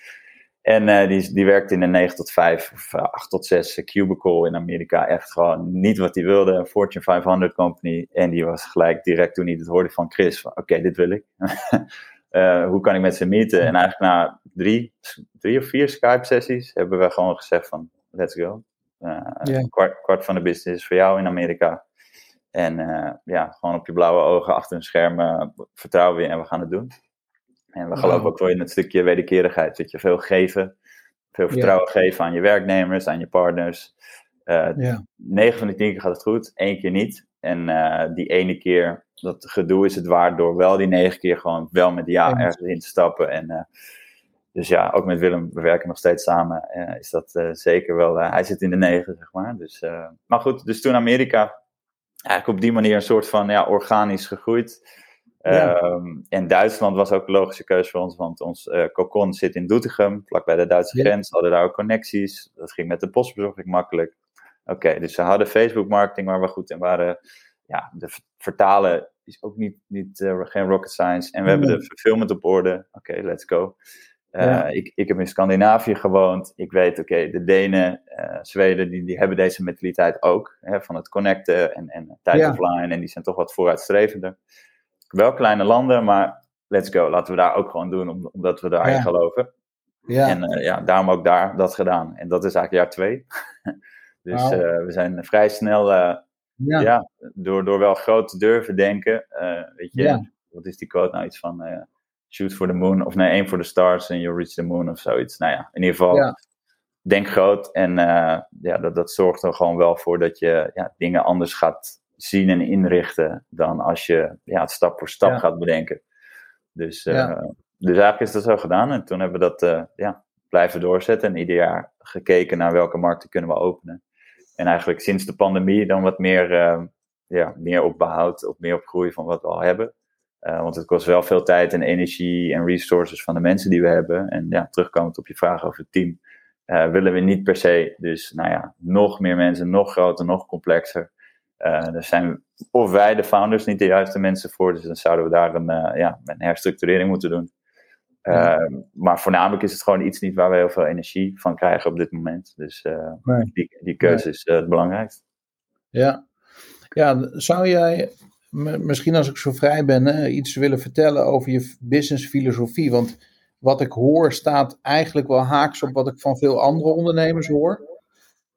En uh, die, die werkte in een 9 tot 5 of 8 tot 6 cubicle in Amerika. Echt gewoon niet wat hij wilde. Een Fortune 500 company. En die was gelijk direct toen hij het hoorde van Chris. Van oké, dit wil ik. uh, hoe kan ik met ze meeten? En eigenlijk na drie, drie of vier Skype sessies hebben we gewoon gezegd van let's go. Yeah. kwart, kwart van de business is voor jou in Amerika. En uh, ja, gewoon op je blauwe ogen achter een scherm uh, vertrouwen we en we gaan het doen. En we geloven ook wel in het stukje wederkerigheid. Dat je veel geven, veel vertrouwen geven aan je werknemers, aan je partners. Uh, ja. 9 van de 10 keer gaat het goed, één keer niet. En die ene keer, dat gedoe is het waard door wel die negen keer gewoon wel met ja ergens in te stappen. En dus ja, ook met Willem, we werken nog steeds samen. is dat zeker wel, hij zit in de negen, zeg maar. Dus, maar goed, dus toen Amerika eigenlijk op die manier een soort van ja, organisch gegroeid. Ehm, en Duitsland was ook een logische keuze voor ons, want ons uh, cocon zit in Doetinchem, vlakbij de Duitse grens. We hadden daar ook connecties. Dat ging met de postbezorging makkelijk. Oké, dus ze hadden Facebook marketing waar we goed in waren. Ja, de vertalen is ook niet, niet uh, geen rocket science. En we hebben de fulfillment op orde. Oké, let's go. Uh, ik, ik heb in Scandinavië gewoond. Ik weet, oké, de Denen, uh, Zweden, die, die hebben deze mentaliteit ook. Hè, van het connecten en, en tijd ja. offline. En die zijn toch wat vooruitstrevender. Wel kleine landen, maar let's go. Laten we daar ook gewoon doen, omdat we daarin ja. geloven. Ja. En uh, ja, daarom ook daar dat gedaan. En dat is eigenlijk jaar twee. dus wow. we zijn vrij snel, ja. ja. door, door wel groot te durven denken. weet je, wat is die quote nou? Iets van shoot for the moon, of nee, aim for the stars and you reach the moon of zoiets. Nou ja, in ieder geval, ja. denk groot. En uh, ja, dat, dat zorgt er gewoon wel voor dat je ja, dingen anders gaat zien en inrichten dan als je ja, het stap voor stap ja. gaat bedenken. Dus, uh, dus eigenlijk is dat zo gedaan. En toen hebben we dat uh, ja, blijven doorzetten en ieder jaar gekeken naar welke markten kunnen we openen. En eigenlijk sinds de pandemie dan wat meer, ja, meer op behoud, of meer op groei van wat we al hebben. Uh, want het kost wel veel tijd en energie en resources van de mensen die we hebben. En ja, terugkomend op je vraag over het team, uh, willen we niet per se. Dus nou ja, nog meer mensen, nog groter, nog complexer. Uh, er zijn of wij, de founders, niet de juiste mensen voor. Dus dan zouden we daar een, ja, een herstructurering moeten doen. Ja. Maar voornamelijk is het gewoon iets niet waar we heel veel energie van krijgen op dit moment. Dus nee. die, die keuze nee. is het belangrijkste. Ja. ja, zou jij misschien als ik zo vrij ben, iets willen vertellen over je businessfilosofie. Want wat ik hoor staat eigenlijk wel haaks op wat ik van veel andere ondernemers hoor.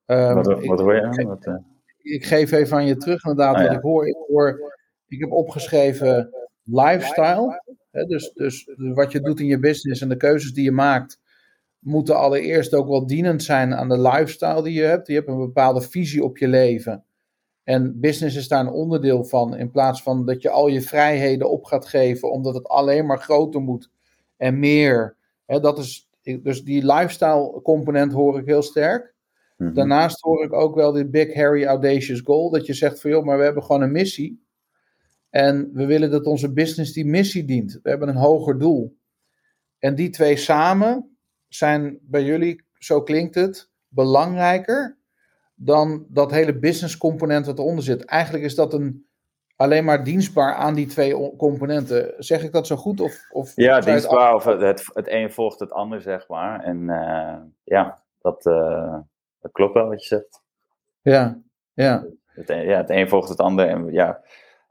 Um, wat, wat, hoor je? Ik, wat, uh... ik, geef even aan je terug inderdaad oh, wat ik hoor. Ik hoor. Ik heb opgeschreven lifestyle. Hè, dus, dus wat je doet in je business en de keuzes die je maakt, moeten allereerst ook wel dienend zijn aan de lifestyle die je hebt. Je hebt een bepaalde visie op je leven. En business is daar een onderdeel van. In plaats van dat je al je vrijheden op gaat geven, omdat het alleen maar groter moet en meer. Dat is, dus die lifestyle component hoor ik heel sterk. Mhm. Daarnaast hoor ik ook wel dit big, hairy, audacious goal. Dat je zegt van joh, maar we hebben gewoon een missie. En we willen dat onze business die missie dient. We hebben een hoger doel. En die twee samen zijn bij jullie, zo klinkt het, belangrijker dan dat hele business component wat eronder zit. Eigenlijk is dat een, alleen maar dienstbaar aan die twee componenten. Zeg ik dat zo goed? Of, of ja, dienstbaar of het, het een volgt het ander, zeg maar. En uh, ja, dat, uh, dat klopt wel wat je zegt. Ja, ja. Het een, ja, het een volgt het ander. En ja,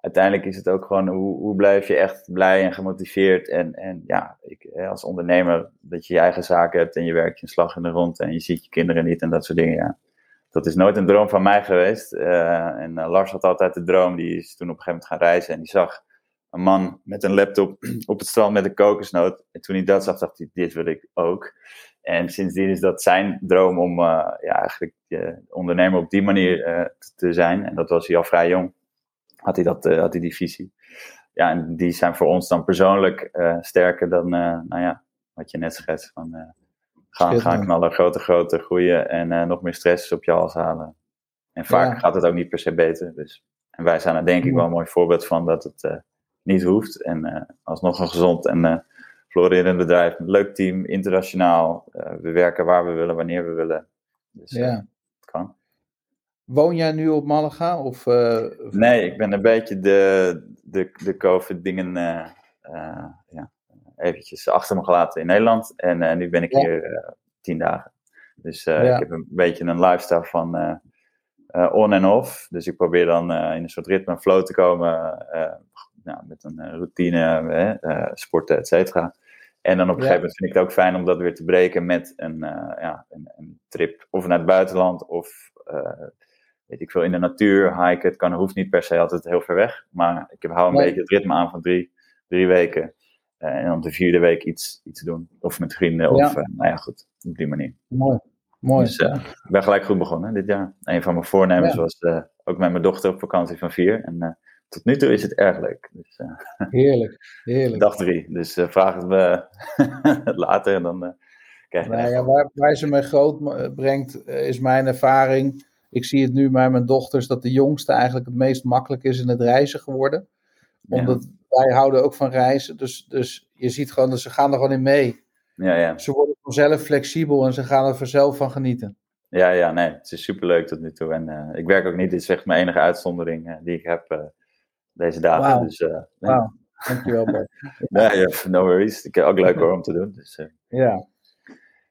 uiteindelijk is het ook gewoon hoe, hoe blijf je echt blij en gemotiveerd. En, en ja, ik, als ondernemer dat je je eigen zaken hebt en je werkt je een slag in de rond en je ziet je kinderen niet en dat soort dingen. Ja. Dat is nooit een droom van mij geweest. Uh, en uh, Lars had altijd de droom, die is toen op een gegeven moment gaan reizen en die zag een man met een laptop op het strand met een kokosnoot. En toen hij dat zag, dacht hij, dit wil ik ook. En sindsdien is dat zijn droom om uh, ja, eigenlijk ondernemer op die manier te zijn. En dat was hij al vrij jong had hij, dat, had hij die visie. Ja, en die zijn voor ons dan persoonlijk sterker dan, nou ja, wat je net schetst. Van, gaan, gaan knallen, grote, grote groeien en nog meer stress op je hals halen. En vaak ja. gaat het ook niet per se beter. Dus. En wij zijn er denk ik wel een mooi voorbeeld van dat het niet hoeft. En alsnog een gezond en florerend bedrijf, een leuk team, internationaal. we werken waar we willen, wanneer we willen. Dus ja. het kan. Woon jij nu op Malaga? Of, nee, ik ben een beetje de, de, de COVID-dingen eventjes achter me gelaten in Nederland. En nu ben ik hier tien dagen. Dus ja. ik heb een beetje een lifestyle van on en off. Dus ik probeer dan in een soort ritme en flow te komen. Nou, met een routine, sporten, et cetera. En dan op een gegeven moment vind ik het ook fijn om dat weer te breken met een, ja, een, een trip of naar het buitenland of weet ik veel, in de natuur hiken. Het kan, hoeft niet per se altijd heel ver weg. Maar ik hou een beetje het ritme aan van drie, drie weken. Uh, en dan de vierde week iets, iets doen. Of met vrienden. Of, uh, nou ja, goed. Op die manier. Mooi. Mooi. Dus uh, ik ben gelijk goed begonnen dit jaar. Een van mijn voornemens was ook met mijn dochter op vakantie van vier. En tot nu toe is het erg leuk. Dus, heerlijk, heerlijk. Dag drie. Dus vraag het me later en dan krijg je nou ja, waar, waar ze me groot brengt, is mijn ervaring ik zie het nu bij mijn dochters dat de jongste eigenlijk het meest makkelijk is in het reizen geworden. Omdat wij houden ook van reizen. Dus, dus je ziet gewoon dat ze gaan er gewoon in mee. Ja, ja. Ze worden vanzelf flexibel en ze gaan er vanzelf van genieten. Ja, ja, nee, het is superleuk tot nu toe. En uh, ik werk ook niet, dit is echt mijn enige uitzondering uh, die ik heb uh, deze dagen. Wow. Dus, nee. wow. Dankjewel Bart. nee, no worries. Ik heb ook leuk hoor om te doen. Dus, ja.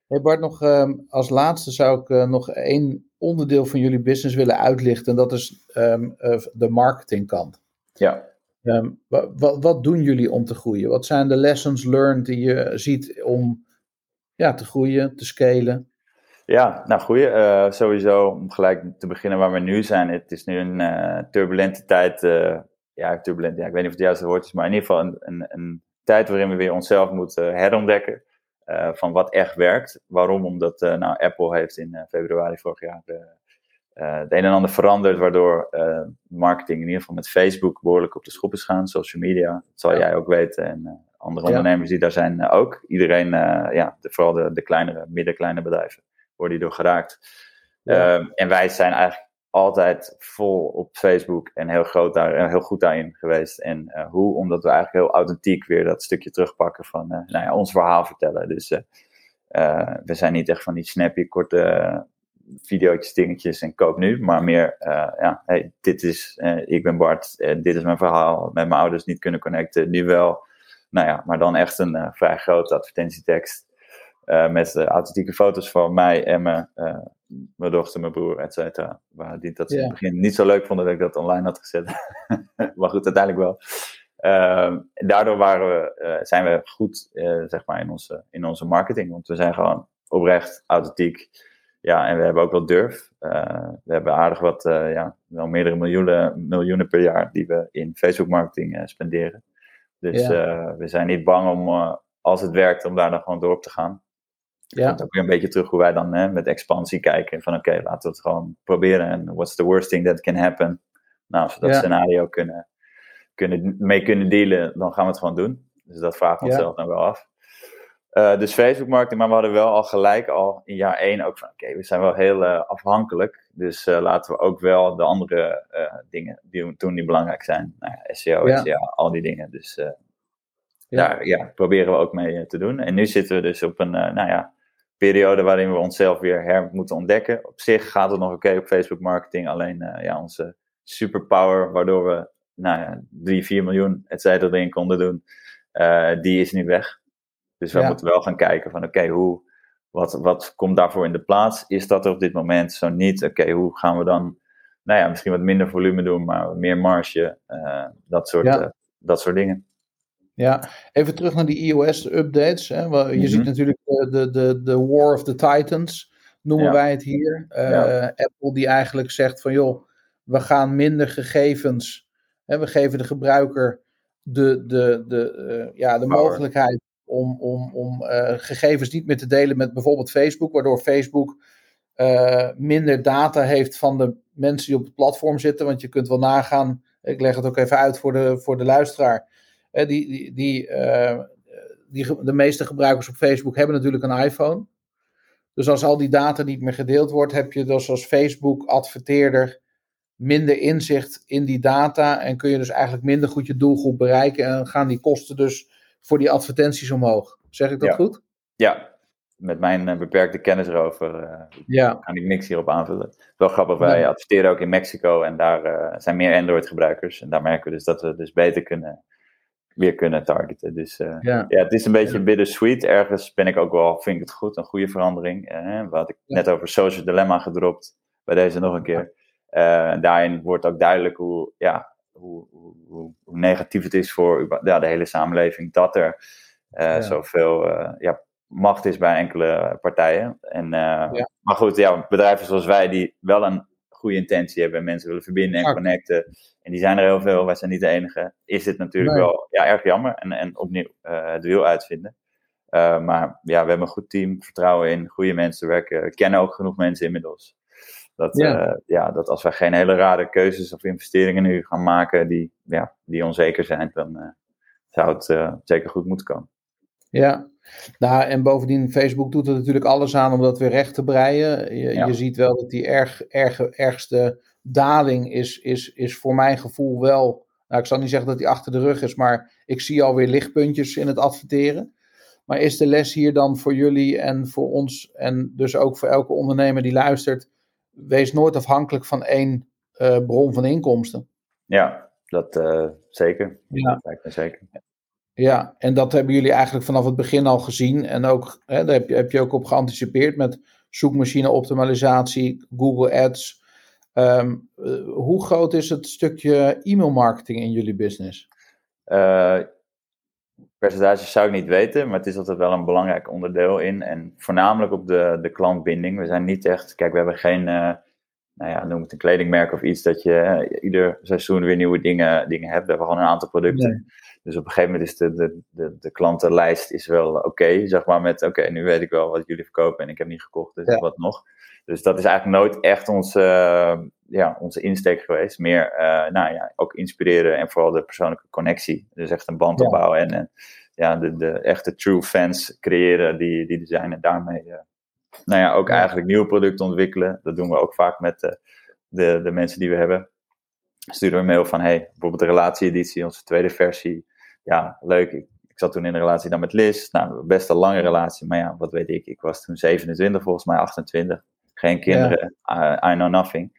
Hey Bart, nog um, als laatste zou ik nog één onderdeel van jullie business willen uitlichten. En dat is um, uh, de marketingkant. Ja. Um, wat, wat doen jullie om te groeien? Wat zijn de lessons learned die je ziet om ja, te groeien, te scalen? Ja, nou groeien. Uh, sowieso om gelijk te beginnen waar we nu zijn. Het is nu een uh, turbulente tijd. Uh, ja, turbulent. Ja, ik weet niet of het juiste woord is, maar in ieder geval een, een, tijd waarin we weer onszelf moeten herontdekken. Van wat echt werkt. Waarom? Omdat nou, Apple heeft in februari vorig jaar het een en ander veranderd, waardoor marketing in ieder geval met Facebook behoorlijk op de schop is gaan, social media. Dat zal ja. jij ook weten en andere ondernemers die daar zijn ook. Iedereen, ja, de, vooral de, de kleinere, middenkleine bedrijven, worden hierdoor geraakt. Ja. Ehm, en wij zijn eigenlijk altijd vol op Facebook en heel, groot daar, heel goed daarin geweest. En hoe? Omdat we eigenlijk heel authentiek weer dat stukje terugpakken van nou ja, ons verhaal vertellen. Dus we zijn niet echt van die snappy, korte video's, dingetjes en koop nu. Maar meer, ja, hey, dit is, ik ben Bart, dit is mijn verhaal. Met mijn ouders niet kunnen connecten, nu wel. Nou ja, maar dan echt een vrij grote advertentietekst. met authentieke foto's van mij en mijn, mijn dochter, mijn broer, et cetera. Waar die dat ze in het begin niet zo leuk vonden dat ik dat online had gezet. maar goed, uiteindelijk wel. Uh, daardoor waren we, uh, zijn we goed uh, zeg maar in, onze, in onze marketing. Want we zijn gewoon oprecht, authentiek. Ja, en we hebben ook wel durf. we hebben aardig wat, ja, wel meerdere miljoenen, miljoenen per jaar die we in Facebook marketing spenderen. Dus ja. we zijn niet bang om, als het werkt, om daar dan gewoon door te gaan. Ja. Komt ook weer een beetje terug hoe wij dan hè, met expansie kijken. Van oké, laten we het gewoon proberen. En what's the worst thing that can happen? Nou, als we dat scenario kunnen kunnen, mee kunnen dealen, dan gaan we het gewoon doen. Dus dat vragen we onszelf dan wel af. Uh, dus Facebook marketing, maar we hadden wel al gelijk al in jaar 1 ook van oké, we zijn wel heel uh, afhankelijk. Dus uh, laten we ook wel de andere dingen die toen niet belangrijk zijn. Nou ja, SEO, ja. SEO, al die dingen. Dus ja. daar ja, proberen we ook mee te doen. En nu zitten we dus op een nou ja, periode waarin we onszelf weer her moeten ontdekken. Op zich gaat het nog oké op Facebook marketing. Alleen ja, onze superpower, waardoor we nou ja, 3, 4 miljoen, et cetera, erin konden doen, die is nu weg. Dus we ja. moeten wel gaan kijken van oké, hoe, wat, wat komt daarvoor in de plaats? Is dat er op dit moment zo niet? Oké, hoe gaan we dan, nou ja, misschien wat minder volume doen, maar meer marge, uh, dat, soort, ja. uh, dat soort dingen. Ja, even terug naar die iOS-updates. Je mm -hmm. ziet natuurlijk de, de, de War of the Titans, noemen ja. wij het hier. Apple die eigenlijk zegt van joh, we gaan minder gegevens we geven de gebruiker de, de, de, ja, de mogelijkheid om, om, om uh, gegevens niet meer te delen met bijvoorbeeld Facebook, waardoor Facebook uh, minder data heeft van de mensen die op het platform zitten. Want je kunt wel nagaan, ik leg het ook even uit voor de, voor de luisteraar. die, die, die, die, de meeste gebruikers op Facebook hebben natuurlijk een iPhone. Dus als al die data niet meer gedeeld wordt, heb je dus als Facebook-adverteerder minder inzicht in die data en kun je dus eigenlijk minder goed je doelgroep bereiken en gaan die kosten dus voor die advertenties omhoog. Zeg ik dat ja. goed? Ja, met mijn uh, beperkte kennis erover uh, ja. kan ik niks hierop aanvullen. Wel grappig, wij adverteren ook in Mexico en daar uh, zijn meer Android gebruikers en daar merken we dus dat we dus beter kunnen weer kunnen targeten. Dus ja. ja. het is een beetje bittersweet. Ergens ben ik ook wel, vind ik het goed, een goede verandering. Uh, wat ik net over social dilemma gedropt, bij deze nog een keer. Daarin wordt ook duidelijk hoe, ja, hoe, hoe, hoe, negatief het is voor ja, de hele samenleving dat er uh, ja. zoveel uh, ja, macht is bij enkele partijen. En, ja. Maar goed, ja, bedrijven zoals wij die wel een goede intentie hebben en mensen willen verbinden en connecten. En die zijn er heel veel, wij zijn niet de enige. Is dit natuurlijk nee. wel ja, erg jammer en, en opnieuw het wiel uitvinden. maar ja, we hebben een goed team, vertrouwen in, goede mensen werken. We kennen ook genoeg mensen inmiddels. Dat, ja. Uh, ja, dat als wij geen hele rare keuzes of investeringen nu gaan maken die, ja, die onzeker zijn, dan uh, zou het uh, zeker goed moeten komen. Ja, nou, en bovendien, Facebook doet er natuurlijk alles aan om dat weer recht te breien. Je, ja. je ziet wel dat die erg, erg, ergste daling is, is, is voor mijn gevoel wel. Nou, ik zal niet zeggen dat die achter de rug is, maar ik zie alweer lichtpuntjes in het adverteren. Maar is de les hier dan voor jullie en voor ons, en dus ook voor elke ondernemer die luistert, wees nooit afhankelijk van één uh, bron van inkomsten. Ja, dat uh, zeker. Ja. Dat lijkt me zeker. Ja, en dat hebben jullie eigenlijk vanaf het begin al gezien. En ook, hè, daar heb je, heb je ook op geanticipeerd met zoekmachine optimalisatie, Google Ads. Um, uh, hoe groot is het stukje e-mailmarketing in jullie business? Percentages zou ik niet weten, maar het is altijd wel een belangrijk onderdeel in. En voornamelijk op de, de klantbinding. We zijn niet echt, kijk, we hebben geen, uh, nou ja, noem het een kledingmerk of iets dat je uh, ieder seizoen weer nieuwe dingen, dingen hebt. We hebben gewoon een aantal producten. Nee. Dus op een gegeven moment is de, de, de, de klantenlijst is wel oké, okay, zeg maar met oké, okay, nu weet ik wel wat jullie verkopen en ik heb niet gekocht, dus ja. wat nog. Dus dat is eigenlijk nooit echt onze, uh, ja, onze insteek geweest. Meer, uh, nou ja, ook inspireren en vooral de persoonlijke connectie. Dus echt een band opbouwen en, en ja, de, de echte true fans creëren die, die er zijn. En daarmee, uh, nou ja, ook eigenlijk nieuwe producten ontwikkelen. Dat doen we ook vaak met de, de, de mensen die we hebben. Sturen we een mail van, hey, bijvoorbeeld de relatie-editie, onze tweede versie. Ja, leuk, ik, ik zat toen in een relatie dan met Liz. Nou, best een lange relatie, maar ja, wat weet ik. Ik was toen 27, volgens mij 28 geen kinderen, ja. I, I, know nothing.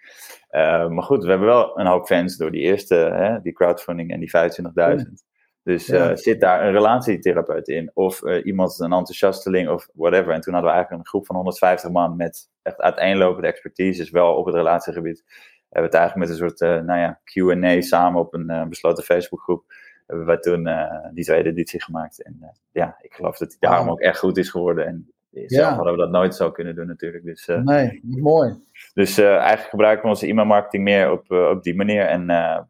Uh, maar goed, we hebben wel een hoop fans door die eerste, hè, die crowdfunding en die 25.000. Dus Ja. zit daar een relatietherapeut in? Of eh, iemand, een enthousiasteling of whatever. En toen hadden we eigenlijk een groep van 150 man met echt uiteenlopende expertises, wel op het relatiegebied. We hebben het eigenlijk met een soort eh, nou ja, Q&A samen op een eh, besloten Facebookgroep. Hebben wij toen eh, die tweede editie gemaakt. En eh, ja, ik geloof dat die daarom ook echt goed is geworden. En zelf Ja. hadden we dat nooit zo kunnen doen natuurlijk. Dus, eh, Nee, mooi. dus eh, eigenlijk gebruiken we onze e-mailmarketing meer op, eh, op die manier. En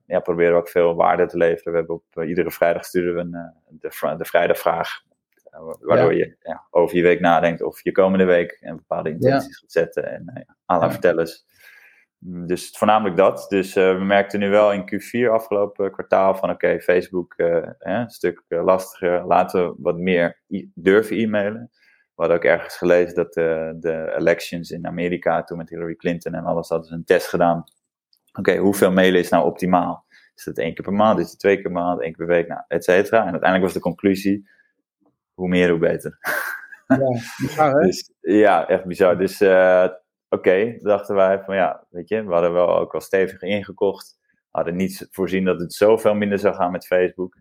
ja, proberen we ook veel waarde te leveren. We hebben op iedere vrijdag sturen we een, de, vri- de vrijdagvraag. waardoor je ja, over je week nadenkt of je komende week een bepaalde intenties gaat zetten. En uh, Ja. vertellers. Mm, Dus voornamelijk dat. Dus we merkten nu wel in Q4 afgelopen kwartaal van oké, Facebook eh, een stuk lastiger. Laten we wat meer e- durven e-mailen. We hadden ook ergens gelezen dat eh, de elections in Amerika, toen met Hillary Clinton en alles, hadden ze een test gedaan. Oké, hoeveel mailen is nou optimaal? Is het één keer per maand? Is het twee keer per maand? één keer per week? Nou, et cetera. En uiteindelijk was de conclusie, hoe meer, hoe beter. Ja, bizar, hè? Dus ja, echt bizar. Dus eh, oké, dachten wij van ja, weet je, we hadden wel ook wel stevig ingekocht. We hadden niet voorzien dat het zoveel minder zou gaan met Facebook.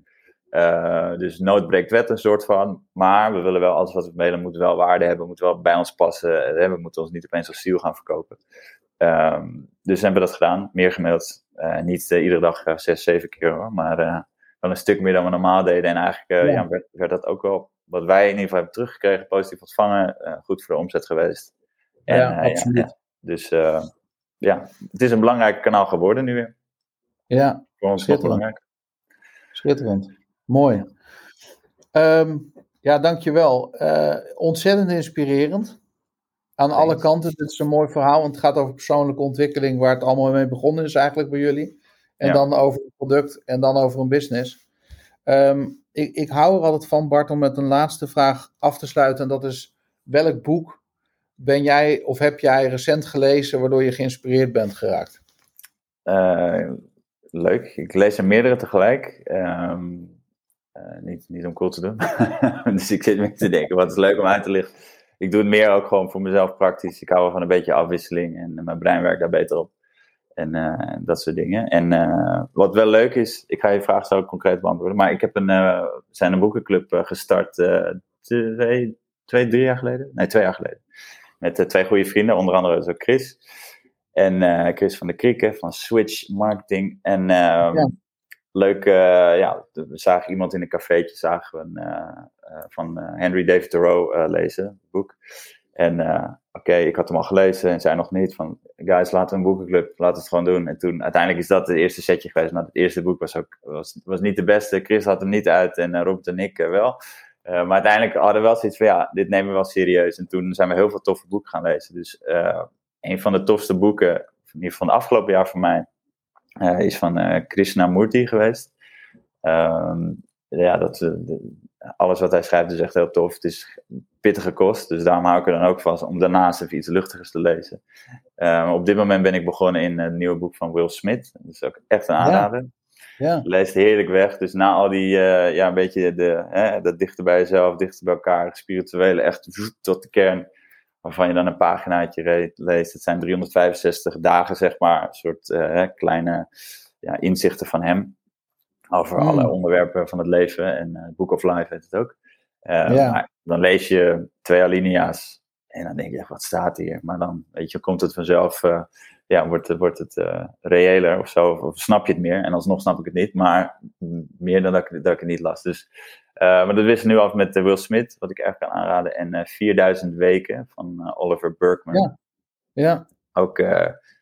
Eh, dus nood breekt wet een soort van. Maar we willen wel, alles wat we mailen, moet wel waarde hebben, moet wel bij ons passen. Eh, We moeten ons niet opeens als ziel gaan verkopen. Ehm, dus hebben we dat gedaan, meer gemaild. Eh, niet iedere dag zes, zeven keer hoor, maar wel een stuk meer dan we normaal deden. En eigenlijk Ja. ja. werd, werd dat ook wel, wat wij in ieder geval hebben teruggekregen, positief ontvangen. goed voor de omzet geweest. En, Ja, absoluut. dus ja, het is een belangrijk kanaal geworden nu weer. Ja, Voor ons Schitterend. belangrijk. schitterend. Mooi. Ehm, ja, dankjewel. Eh ontzettend inspirerend. Aan alle kanten. Dit is een mooi verhaal. Want het gaat over persoonlijke ontwikkeling, waar het allemaal mee begonnen is eigenlijk bij jullie. En Ja. dan over het product en dan over een business. Ehm, ik, ik hou er altijd van, Bart, om met een laatste vraag af te sluiten. En dat is, welk boek ben jij of heb jij recent gelezen waardoor je geïnspireerd bent geraakt? Eh, leuk. Ik lees er meerdere tegelijk. Ehm, eh, niet, niet om cool te doen. dus ik zit me te denken, wat is leuk om uit te lichten. Ik doe het meer ook gewoon voor mezelf praktisch. Ik hou wel van een beetje afwisseling en mijn brein werkt daar beter op. En eh, dat soort dingen. En eh, wat wel leuk is, ik ga je vraag zo concreet beantwoorden. Maar ik heb een, eh, zijn een boekenclub eh, gestart eh, twee, twee, drie jaar geleden. Nee, twee jaar geleden. Met eh, twee goede vrienden, onder andere dus ook Chris. En eh, Chris van de Krieken van Switch Marketing. En ehm. Leuk, eh, ja, we zagen iemand in een cafeetje, zagen we een, eh, eh, van Henry David Thoreau lezen, boek. En oké, ik had hem al gelezen en zij nog niet. Van, guys, laten we een boekenclub, laten we het gewoon doen. En toen, uiteindelijk is dat het eerste setje geweest. Maar het eerste boek was ook was, was niet de beste. Chris had hem niet uit en Robert en ik wel. Maar uiteindelijk hadden we wel zoiets van, ja, dit nemen we wel serieus. En toen zijn we heel veel toffe boeken gaan lezen. Dus een van de tofste boeken, in ieder geval van het afgelopen jaar voor mij, is van eh Krishnamurti geweest. Ehm, ja, dat, eh, alles wat hij schrijft is echt heel tof. Het is pittige kost, dus daarom hou ik er dan ook vast om daarnaast even iets luchtigers te lezen. Ehm, op dit moment ben ik begonnen in het nieuwe boek van Will Smith. Dat is ook echt een aanrader. Ja, Leest heerlijk weg. Dus na al die, eh, ja, een beetje de, hè, dat dichter bij jezelf, dichter bij elkaar, spirituele, echt tot de kern. Waarvan je dan een paginaatje leest. Het zijn 365 dagen, zeg maar. Een soort eh, kleine ja, inzichten van hem. Over Hmm. alle onderwerpen van het leven. En eh, Book of Life heet het ook. Eh, Ja. dan lees je twee alinea's. En dan denk je, wat staat hier? Maar dan, weet je, komt het vanzelf, eh, ja, wordt, het- wordt het eh reëler of zo. Of snap je het meer. En alsnog snap ik het niet. Maar meer dan dat ik, dat ik het niet las. Dus, eh, maar dat wist ik nu af met Will Smith, wat ik echt kan aanraden. En eh 4000 weken van Oliver Burkeman. Ja. ja, Ook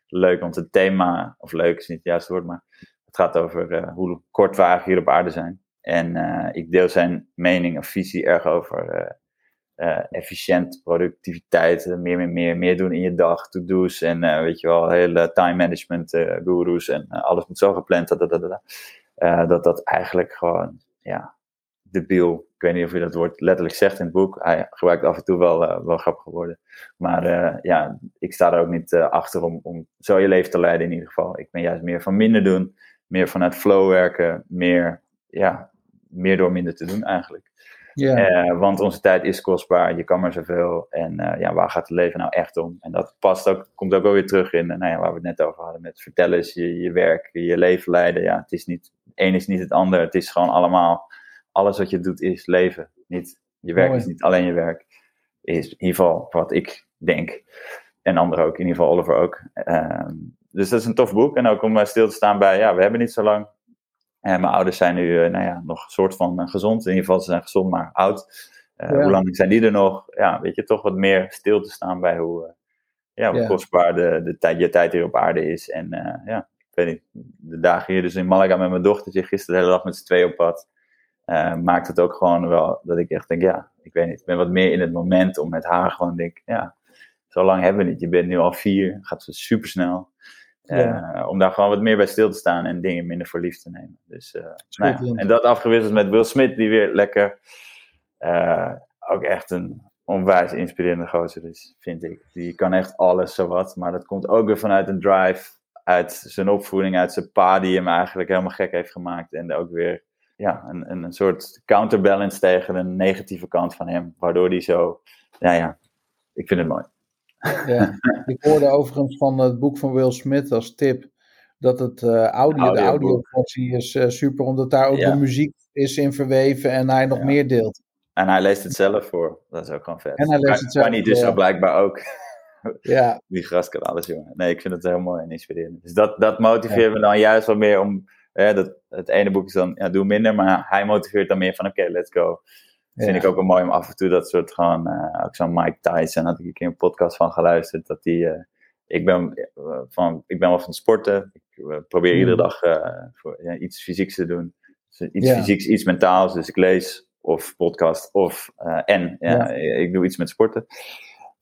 leuk, want het thema, of leuk is niet het juiste woord, maar het gaat over hoe kort we eigenlijk hier op aarde zijn. En ik deel zijn mening of visie erg over eh, efficiënt, productiviteit, meer, meer, meer, meer doen in je dag, to-do's en eh, weet je wel, hele time management eh gurus en alles moet zo gepland, dat, dat, dat, dat. Eigenlijk gewoon, ja, debiel, ik weet niet of je dat woord letterlijk zegt in het boek, hij gebruikt af en toe wel, wel grappige woorden. Maar ja, ik sta er ook niet achter om, om zo je leven te leiden in ieder geval. Ik ben juist meer van minder doen, meer vanuit flow werken, meer, ja, meer door minder te doen eigenlijk. Ja. Eh, want onze tijd is kostbaar, je kan maar zoveel. En eh, ja, waar gaat het leven nou echt om? En dat past ook, komt ook wel weer terug in eh, nou ja, waar we het net over hadden. Met vertellen is je, je werk, je leven leiden. Ja, het is niet, het een is niet het ander. Het is gewoon allemaal alles wat je doet is leven. Niet, je werk Mooi. is niet alleen je werk. Is in ieder geval wat ik denk. En anderen ook, in ieder geval Oliver ook. Ehm, dus dat is een tof boek. En ook om stil te staan bij, ja, we hebben niet zo lang. En mijn ouders zijn nu, eh, nou ja, nog een soort van eh, gezond. In ieder geval, ze zijn gezond, maar oud. Eh, Ja. Hoe lang zijn die er nog? Ja, weet je, toch wat meer stil te staan bij hoe, eh, ja, hoe Ja. kostbaar de, de tijd, je tijd hier op aarde is. En eh, ja, ik weet niet, de dagen hier dus in Malaga met mijn dochtertje, gisteren de hele dag met z'n twee op pad. eh, maakt het ook gewoon wel dat ik echt denk, ja, ik weet niet, ik ben wat meer in het moment om met haar gewoon denk, ja, zo lang hebben we niet. Je bent nu al vier, gaat super snel. Ja. om daar gewoon wat meer bij stil te staan en dingen minder voor lief te nemen. Dus, eh, nou ja, en dat afgewisseld met Will Smith, die weer lekker, eh, ook echt een onwijs inspirerende gozer is, vind ik. Die kan echt alles, zowat. Maar dat komt ook weer vanuit een drive, uit zijn opvoeding, uit zijn pa, die hem eigenlijk helemaal gek heeft gemaakt. En ook weer ja, een, een, een soort counterbalance tegen een negatieve kant van hem. Waardoor hij zo, ja, ja, ik vind het mooi. Ja. Ik hoorde overigens van het boek van Will Smith als tip dat het eh, audio, de Audioboek. audioversie is eh, super, omdat daar ook Ja. de muziek is in verweven en hij nog Ja. meer deelt. En hij leest het zelf voor. Dat is ook gewoon vet. En hij leest het zelf niet dus zo ja. blijkbaar ook. Ja, Die gast kan alles, jongen. Nee, ik vind het heel mooi en inspirerend. Dus dat, dat motiveert me dan juist wat meer om... Hè, dat, het ene boek is dan, ja, doe minder. Maar hij motiveert dan meer van, oké, let's go. Dat vind ik ook wel mooi om af en toe dat soort gewoon... eh, ook zo'n Mike Tyson, had ik een keer een podcast van geluisterd. Dat die... eh, ik, ben, eh, van, ik ben wel van sporten. Ik probeer Mm. iedere dag eh, voor, ja, iets fysieks te doen. Dus iets Ja. fysieks, iets mentaals. Dus ik lees of podcast of... en ja, ik doe iets met sporten.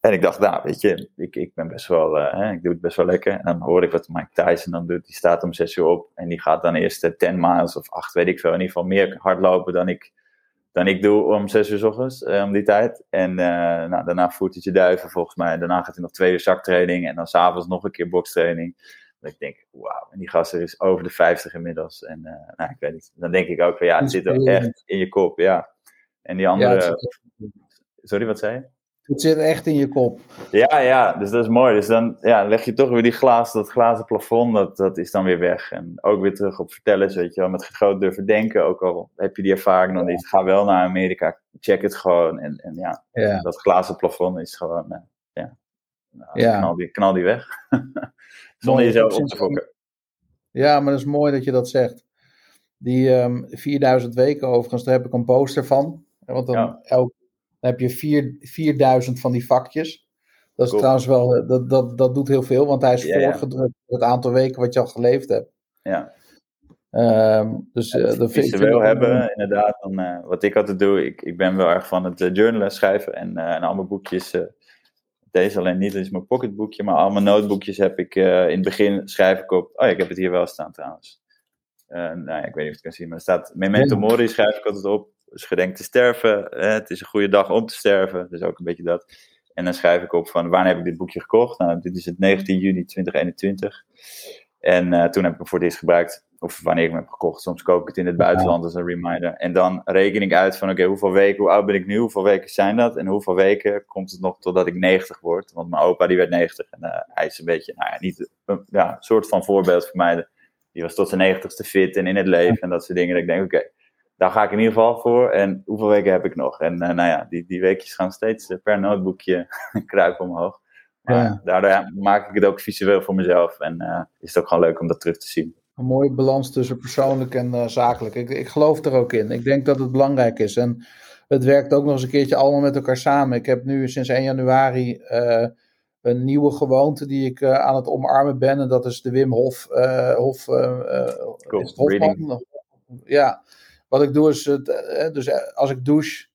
En ik dacht, nou, weet je, ik, ik ben best wel, hè, ik doe het best wel lekker. En dan hoor ik wat Mike Tyson dan doet. Die staat om zes uur op en die gaat dan eerst eh, 10 miles of acht, weet ik veel. In ieder geval meer hardlopen dan ik, dan ik doe om zes uur s ochtends, eh, om die tijd. En eh, nou, daarna voert hij je duiven volgens mij. Daarna gaat hij nog twee uur zaktraining en dan s'avonds nog een keer bokstraining. Dat ik denk, wauw, en die gast er is over de 50 inmiddels. En eh, nou, ik weet niet, dan denk ik ook van, ja, het zit ook echt in je kop, ja. En die andere, sorry, wat zei je? Het zit echt in je kop. Ja, ja, dus dat is mooi. Dus dan ja, leg je toch weer die glazen, dat glazen plafond, dat, dat is dan weer weg. En ook weer terug op vertellen, weet je wel, met groot durven denken. Ook al heb je die ervaring nog niet, ga wel naar Amerika, check het gewoon. En, en ja, Ja. dat glazen plafond is gewoon, eh, ja, nou, Ja. Knal, die, knal die weg. Zonder jezelf op te fokken. Ja, maar dat is mooi dat je dat zegt. Die ehm 4000 weken overigens, daar heb ik een poster van. Want dan, Ja. elk, dan heb je vier, 4000 van die vakjes. Dat is Cool. trouwens wel, eh, dat, dat, dat doet heel veel, want hij is Ja, ja. voorgedrukt voor het aantal weken wat je al geleefd hebt. Ja. Ehm, dus eh, Als dat vind ik ik ook hebben, inderdaad, dan, eh, wat ik altijd doe, ik, ik ben wel erg van het eh, journalen, schrijven en, eh en al mijn boekjes, eh, deze alleen niet, dat is mijn pocketboekje, maar al mijn notebookjes heb ik, eh, in het begin schrijf ik op, oh ja, ik heb het hier wel staan trouwens. Eh, nou ja, ik weet niet of je het kan zien, maar er staat Memento Ja. Mori schrijf ik altijd op, dus gedenk te sterven, eh, het is een goede dag om te sterven, dus ook een beetje dat. En dan schrijf ik op van, wanneer heb ik dit boekje gekocht? Nou, dit is het 19 juni 2021. En eh, toen heb ik hem voor het eerst gebruikt. Of wanneer ik hem heb gekocht. Soms koop ik het in het buitenland als een reminder. En dan reken ik uit van oké, hoeveel weken, hoe oud ben ik nu? Hoeveel weken zijn dat? En hoeveel weken komt het nog totdat ik 90 word? Want mijn opa die werd 90. En eh, hij is een beetje, nou ja, niet, een ja, soort van voorbeeld voor mij. Die was tot zijn 90ste fit en in het leven en dat soort dingen. Dat ik denk, oké, daar ga ik in ieder geval voor. En hoeveel weken heb ik nog? En eh, nou ja, die, die weekjes gaan steeds eh, per notebookje kruipen omhoog. Maar Ja. daardoor maak ik het ook visueel voor mezelf. En eh, is het ook gewoon leuk om dat terug te zien. een mooie balans tussen persoonlijk en zakelijk. Ik, ik geloof er ook in. Ik denk dat het belangrijk is. En het werkt ook nog eens een keertje allemaal met elkaar samen. Ik heb nu sinds 1 januari een nieuwe gewoonte die ik aan het omarmen ben. En dat is de Wim Hof. Hof Cool. is het Hofman? Ja, wat ik doe is, het, eh, dus eh, als ik douche,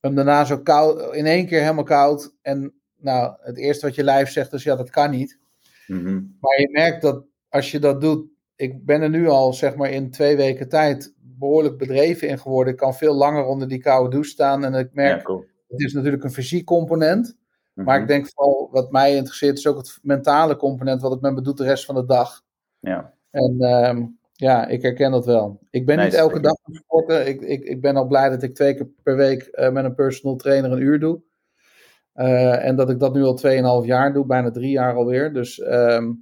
hem daarna zo koud, in één keer helemaal koud. En nou, het eerste wat je lijf zegt is, ja, dat kan niet. Mhm. Maar je merkt dat als je dat doet, ik ben er nu al zeg maar in twee weken tijd behoorlijk bedreven in geworden. Ik kan veel langer onder die koude douche staan en ik merk, Ja, cool. het is natuurlijk een fysiek component. Maar Mhm. ik denk vooral, wat mij interesseert, is ook het mentale component, wat het met me doet de rest van de dag. Ja, En ehm, ja, ik herken dat wel. Ik ben niet elke dag aan sporten. Ik, ik, ik ben al blij dat ik twee keer per week eh, met een personal trainer een uur doe. Eh, en dat ik dat nu al 2,5 jaar doe, bijna drie jaar alweer. Dus ehm,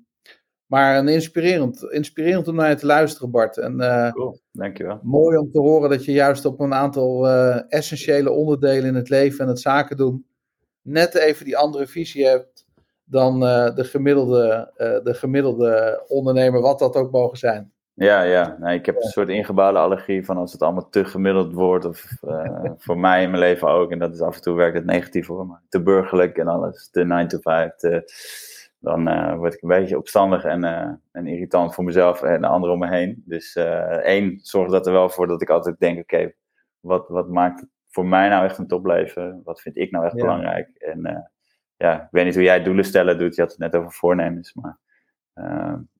Maar een inspirerend, inspirerend om naar je te luisteren, Bart. En, uh, cool, dankjewel. Mooi om te horen dat je juist op een aantal essentiële onderdelen in het leven en het zaken doen net even die andere visie hebt dan de, gemiddelde, de gemiddelde ondernemer, wat dat ook mogen zijn. Ja, ja. Nee, ik heb een soort ingebouwde allergie van als het allemaal te gemiddeld wordt. Of uh, voor mij in mijn leven ook. En dat is af en toe werkt het negatief voor me. Te burgerlijk en alles. Te 9 to 5. Te, dan uh, word ik een beetje opstandig en, uh, en irritant voor mezelf en de anderen om me heen. Dus één, zorg dat er wel voor dat ik altijd denk, oké, okay, wat, wat maakt voor mij nou echt een topleven? Wat vind ik nou echt ja. belangrijk? En ja, ik weet niet hoe jij doelen stellen doet. Je had het net over voornemens, maar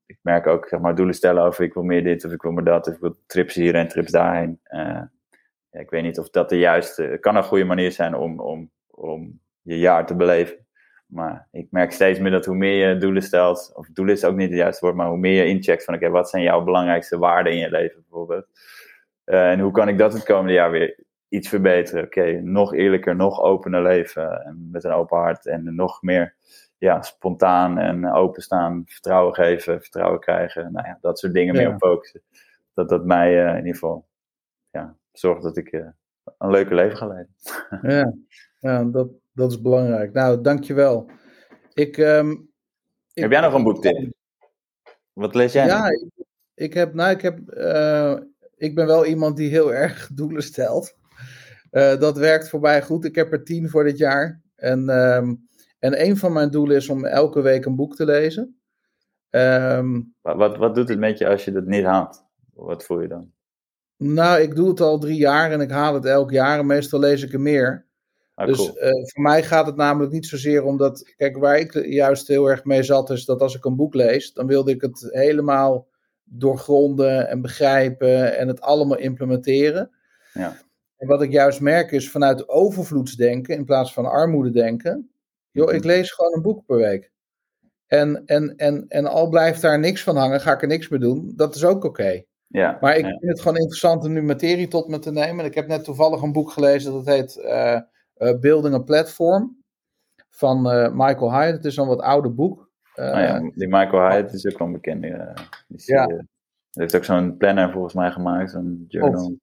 ik merk ook, zeg maar, doelen stellen over ik wil meer dit of ik wil meer dat. Of ik wil trips hier en trips daarheen. Uh, ja, ik weet niet of dat de juiste, kan een goede manier zijn om, om, om je jaar te beleven. Maar ik merk steeds meer dat hoe meer je doelen stelt, of doelen is ook niet het juiste woord, maar hoe meer je incheckt van oké, wat zijn jouw belangrijkste waarden in je leven bijvoorbeeld. Uh, en hoe kan ik dat het komende jaar weer iets verbeteren? Oké, nog eerlijker, nog opener leven en met een open hart en nog meer ja, spontaan en openstaan, vertrouwen geven, vertrouwen krijgen. Nou ja, dat soort dingen meer op focussen. Dat dat mij uh, in ieder geval ja, zorgt dat ik uh, een leuke leven ga leiden. ja, ja dat, dat is belangrijk. Nou, dankjewel. Ik, um, ik, heb jij nog een boektip? Wat lees jij? Ja, ik, ik, heb, nou, ik, heb, uh, ik ben wel iemand die heel erg doelen stelt. dat werkt voor mij goed. Ik heb er tien voor dit jaar. En um, en een van mijn doelen is om elke week een boek te lezen. Um, wat, wat doet het met je als je dat niet haalt? Wat voel je dan? Nou, ik doe het al drie jaar en ik haal het elk jaar. En meestal lees ik er meer. Ah, dus cool. uh, voor mij gaat het namelijk niet zozeer omdat. Kijk, waar ik juist heel erg mee zat, is dat als ik een boek lees, dan wilde ik het helemaal doorgronden en begrijpen en het allemaal implementeren. Ja. En wat ik juist merk is vanuit overvloedsdenken in plaats van armoede denken. Joh, ik lees gewoon een boek per week. En, en, en, en al blijft daar niks van hangen, ga ik er niks mee doen. Dat is ook oké. Ja, maar ik ja. vind het gewoon interessant om nu materie tot me te nemen. Ik heb net toevallig een boek gelezen dat heet uh, uh, Building a Platform van uh, Michael Hyatt. Het is een wat ouder boek. oh ja, die Michael Hyatt is ook wel een bekende. Die ja. Hij heeft ook zo'n planner volgens mij gemaakt, zo'n journal.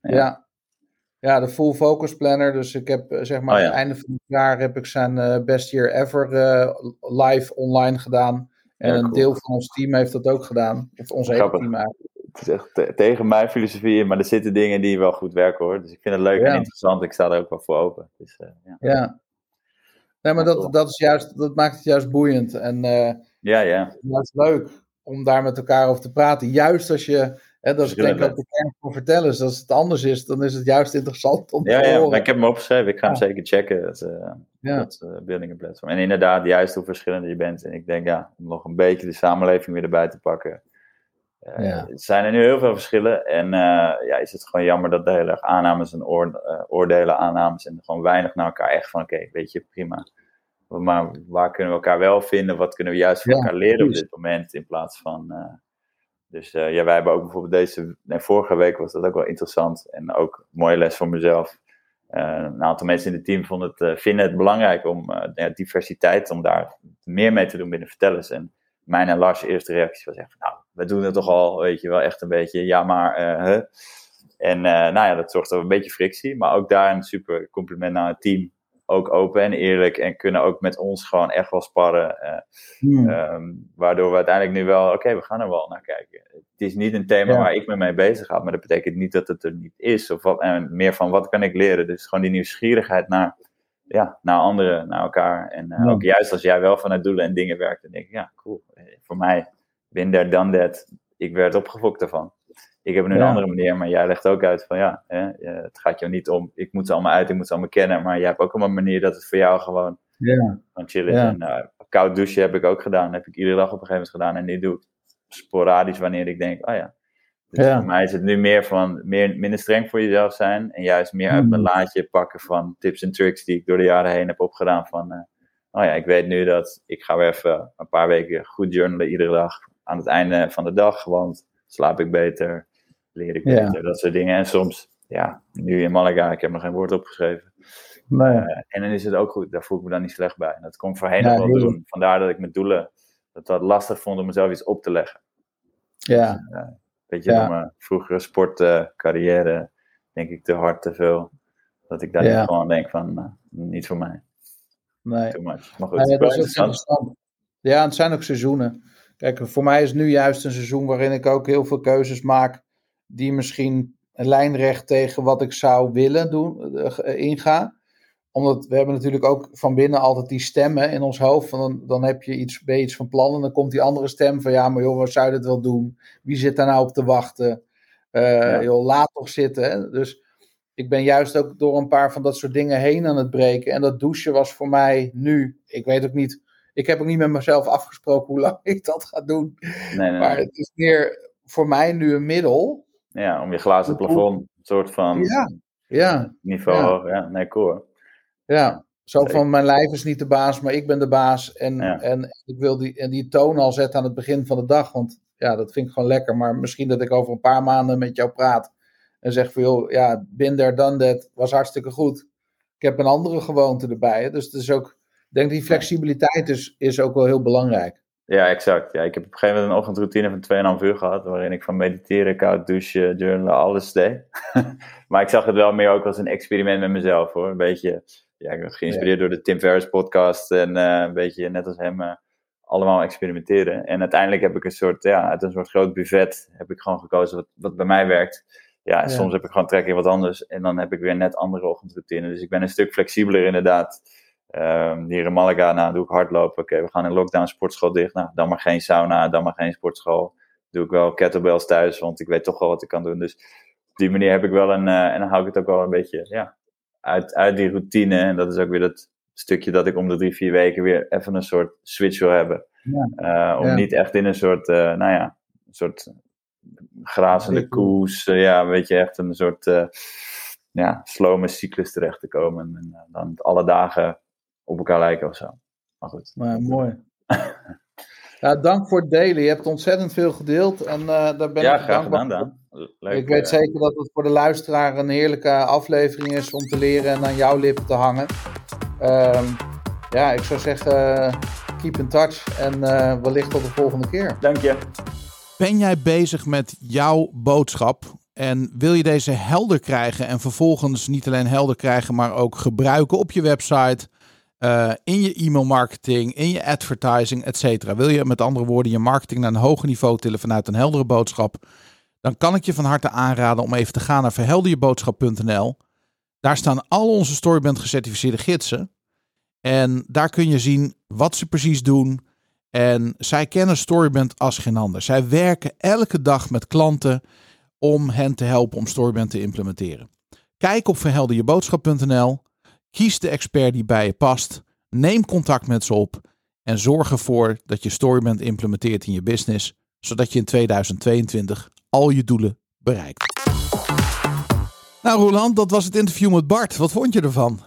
Ja. Ja, de Full Focus Planner. Dus ik heb zeg maar Oh, ja. aan het einde van het jaar heb ik zijn eh, Best Year Ever eh, live online gedaan. En Ja, een cool. deel van ons team heeft dat ook gedaan. Of ons hele team eigenlijk. Het is echt te- tegen mijn filosofie in, maar er zitten dingen die wel goed werken hoor. Dus ik vind het leuk Ja. en interessant. Ik sta er ook wel voor open. Dus, eh, ja. Ja. Nee, maar dat, dat, is juist, dat maakt het juist boeiend. En eh ja, ja. juist leuk om daar met elkaar over te praten. Juist als je, hè, dat is denk ik ook de kern van vertellen. is Als het anders is, dan is het juist interessant om Ja, te ja, horen. maar ik heb hem opgeschreven. Ik ga hem Ja. zeker checken. Dat, eh Ja. dat eh, Building Platform. En inderdaad, juist hoe verschillend je bent. En ik denk, ja, om nog een beetje de samenleving weer erbij te pakken. Eh, Ja. Er zijn er nu heel veel verschillen. En ja, is het gewoon jammer dat de hele erg aannames en oor- oordelen, aannames en gewoon weinig naar elkaar echt van, oké, weet je, prima. Maar waar kunnen we elkaar wel vinden? Wat kunnen we juist van elkaar leren op dit moment? In plaats van. Dus eh, ja, wij hebben ook bijvoorbeeld deze. Nee, vorige week was dat ook wel interessant. En ook een mooie les voor mezelf. Eh, een aantal mensen in het team vonden het, eh, vinden het belangrijk om ja, diversiteit, om daar meer mee te doen binnen vertellers. En mijn en Lars' eerste reactie was echt nou, we doen het toch al, weet je wel, echt een beetje, ja maar. En nou ja, dat zorgt voor een beetje frictie, maar ook daar een super compliment naar het team. Ook open en eerlijk en kunnen ook met ons gewoon echt wel sparren. eh, Hmm. Ehm, waardoor we uiteindelijk nu wel, oké, we gaan er wel naar kijken. Het is niet een thema Ja. waar ik me mee bezig ga, maar dat betekent niet dat het er niet is. Of wat, en meer van wat kan ik leren. Dus gewoon die nieuwsgierigheid naar, ja, naar anderen, naar elkaar. En eh, Ja. ook juist als jij wel vanuit doelen en dingen werkt, dan denk ik, ja, cool. Eh, Voor mij, there, done that. Ik werd opgefokt daarvan. Ik heb nu Ja. een andere manier, maar jij legt ook uit van ja, hè, eh, het gaat jou niet om, ik moet ze allemaal uit, ik moet ze allemaal kennen. Maar jij hebt ook allemaal een manier dat het voor jou gewoon Ja. van chillen is. Ja. En uh, koud douchen heb ik ook gedaan. heb ik iedere dag op een gegeven moment gedaan. En nu doe ik sporadisch wanneer ik denk, oh ja. Dus Ja. voor mij is het nu meer van, meer, minder streng voor jezelf zijn. En juist meer uit mijn Hmm. laadje pakken van tips en tricks die ik door de jaren heen heb opgedaan. Van, eh, oh ja, ik weet nu dat ik ga weer even een paar weken goed journalen iedere dag. Aan het einde van de dag, want slaap ik beter, leer ik Ja. beter, dat soort dingen. En soms, ja, nu in Malaga, ik heb nog geen woord opgeschreven. Nee. Eh, en dan is het ook goed, daar voel ik me dan niet slecht bij. En dat kon ik voorheen Ja, nog wel doen. Vandaar dat ik mijn doelen het wat lastig vond om mezelf iets op te leggen. Ja. Dus, uh, weet je, Ja. mijn vroegere sportcarrière denk ik te hard, te veel. Dat ik daar Ja. gewoon denk van, nou, niet voor mij, Nee. too much. Maar goed, dat is ook interessant. Ja, het zijn ook seizoenen. Kijk, voor mij is nu juist een seizoen waarin ik ook heel veel keuzes maak die misschien lijnrecht tegen wat ik zou willen doen, eh, ingaan. Omdat we hebben natuurlijk ook van binnen altijd die stemmen in ons hoofd. Van dan, dan heb je iets, ben je iets van plan en dan komt die andere stem van ja, maar joh, wat zou je dit wel doen? Wie zit daar nou op te wachten? Eh, Ja. joh, laat toch zitten. Hè? Dus ik ben juist ook door een paar van dat soort dingen heen aan het breken. En dat douchen was voor mij nu, ik weet ook niet, ik heb ook niet met mezelf afgesproken hoe lang ik dat ga doen. Nee, nee, Maar het is meer voor mij nu een middel. Ja, om je glazen plafond, een soort van Ja, ja, niveau Ja. hoog. Ja, nee, cool. hoor. ja. Zo Zeker. van mijn lijf is niet de baas, maar ik ben de baas. En, Ja. en ik wil die, en die toon al zetten aan het begin van de dag. Want ja, dat vind ik gewoon lekker. Maar misschien dat ik over een paar maanden met jou praat. En zeg van joh, ja, there, done that. Was hartstikke goed. Ik heb een andere gewoonte erbij. hè. Dus het is ook, denk die flexibiliteit is, is ook wel heel belangrijk. Ja, exact. Ja, ik heb op een gegeven moment een ochtendroutine van 2,5 uur gehad, waarin ik van mediteren, koud douchen, journalen, alles deed. maar ik zag het wel meer ook als een experiment met mezelf hoor. Een beetje, ja, ik ben geïnspireerd door de Tim Ferriss podcast en eh, een beetje net als hem eh, allemaal experimenteren. En uiteindelijk heb ik een soort, ja, uit een soort groot buffet heb ik gewoon gekozen wat, wat bij mij werkt. Ja, en Ja. soms heb ik gewoon trek in wat anders en dan heb ik weer net andere ochtendroutine. Dus ik ben een stuk flexibeler inderdaad. Ehm, hier in Malaga, nou, doe ik hardlopen. Oké, we gaan in lockdown, sportschool dicht. Nou, dan maar geen sauna, dan maar geen sportschool. Doe ik wel kettlebells thuis, want ik weet toch wel wat ik kan doen. Dus op die manier heb ik wel een, eh, en dan hou ik het ook wel een beetje, ja, uit, uit die routine. En dat is ook weer dat stukje dat ik om de drie, vier weken weer even een soort switch wil hebben. Ja. Eh, om Ja. niet echt in een soort, eh, nou ja, een soort grazende koers. ja, weet je, echt een soort, ja, slome cyclus terecht te komen. En dan alle dagen op elkaar lijken of zo. Maar goed. Maar mooi. ja, dank voor het delen. Je hebt ontzettend veel gedeeld. En eh, daar ben ja, ik graag dankbaar gedaan, voor. Dan. Leuk, ik weet eh, zeker dat het voor de luisteraar een heerlijke aflevering is om te leren en aan jouw lippen te hangen. Ehm, ja, ik zou zeggen, keep in touch en eh, wellicht tot de volgende keer. Dank je. Ben jij bezig met jouw boodschap en wil je deze helder krijgen en vervolgens niet alleen helder krijgen, maar ook gebruiken op je website, eh, in je e-mail marketing, in je advertising, et? Wil je met andere woorden je marketing naar een hoger niveau tillen vanuit een heldere boodschap? Dan kan ik je van harte aanraden om even te gaan naar verhelderjeboodschap.nl. Daar staan al onze Storyband gecertificeerde gidsen. En daar kun je zien wat ze precies doen, en zij kennen Storyband als geen ander. Zij werken elke dag met klanten om hen te helpen om Storyband te implementeren. Kijk op verhelderjeboodschap.nl. Kies de expert die bij je past. Neem contact met ze op. En zorg ervoor dat je Storyband implementeert in je business. Zodat je in 2022 al je doelen bereikt. Nou Roland, dat was het interview met Bart. Wat vond je ervan?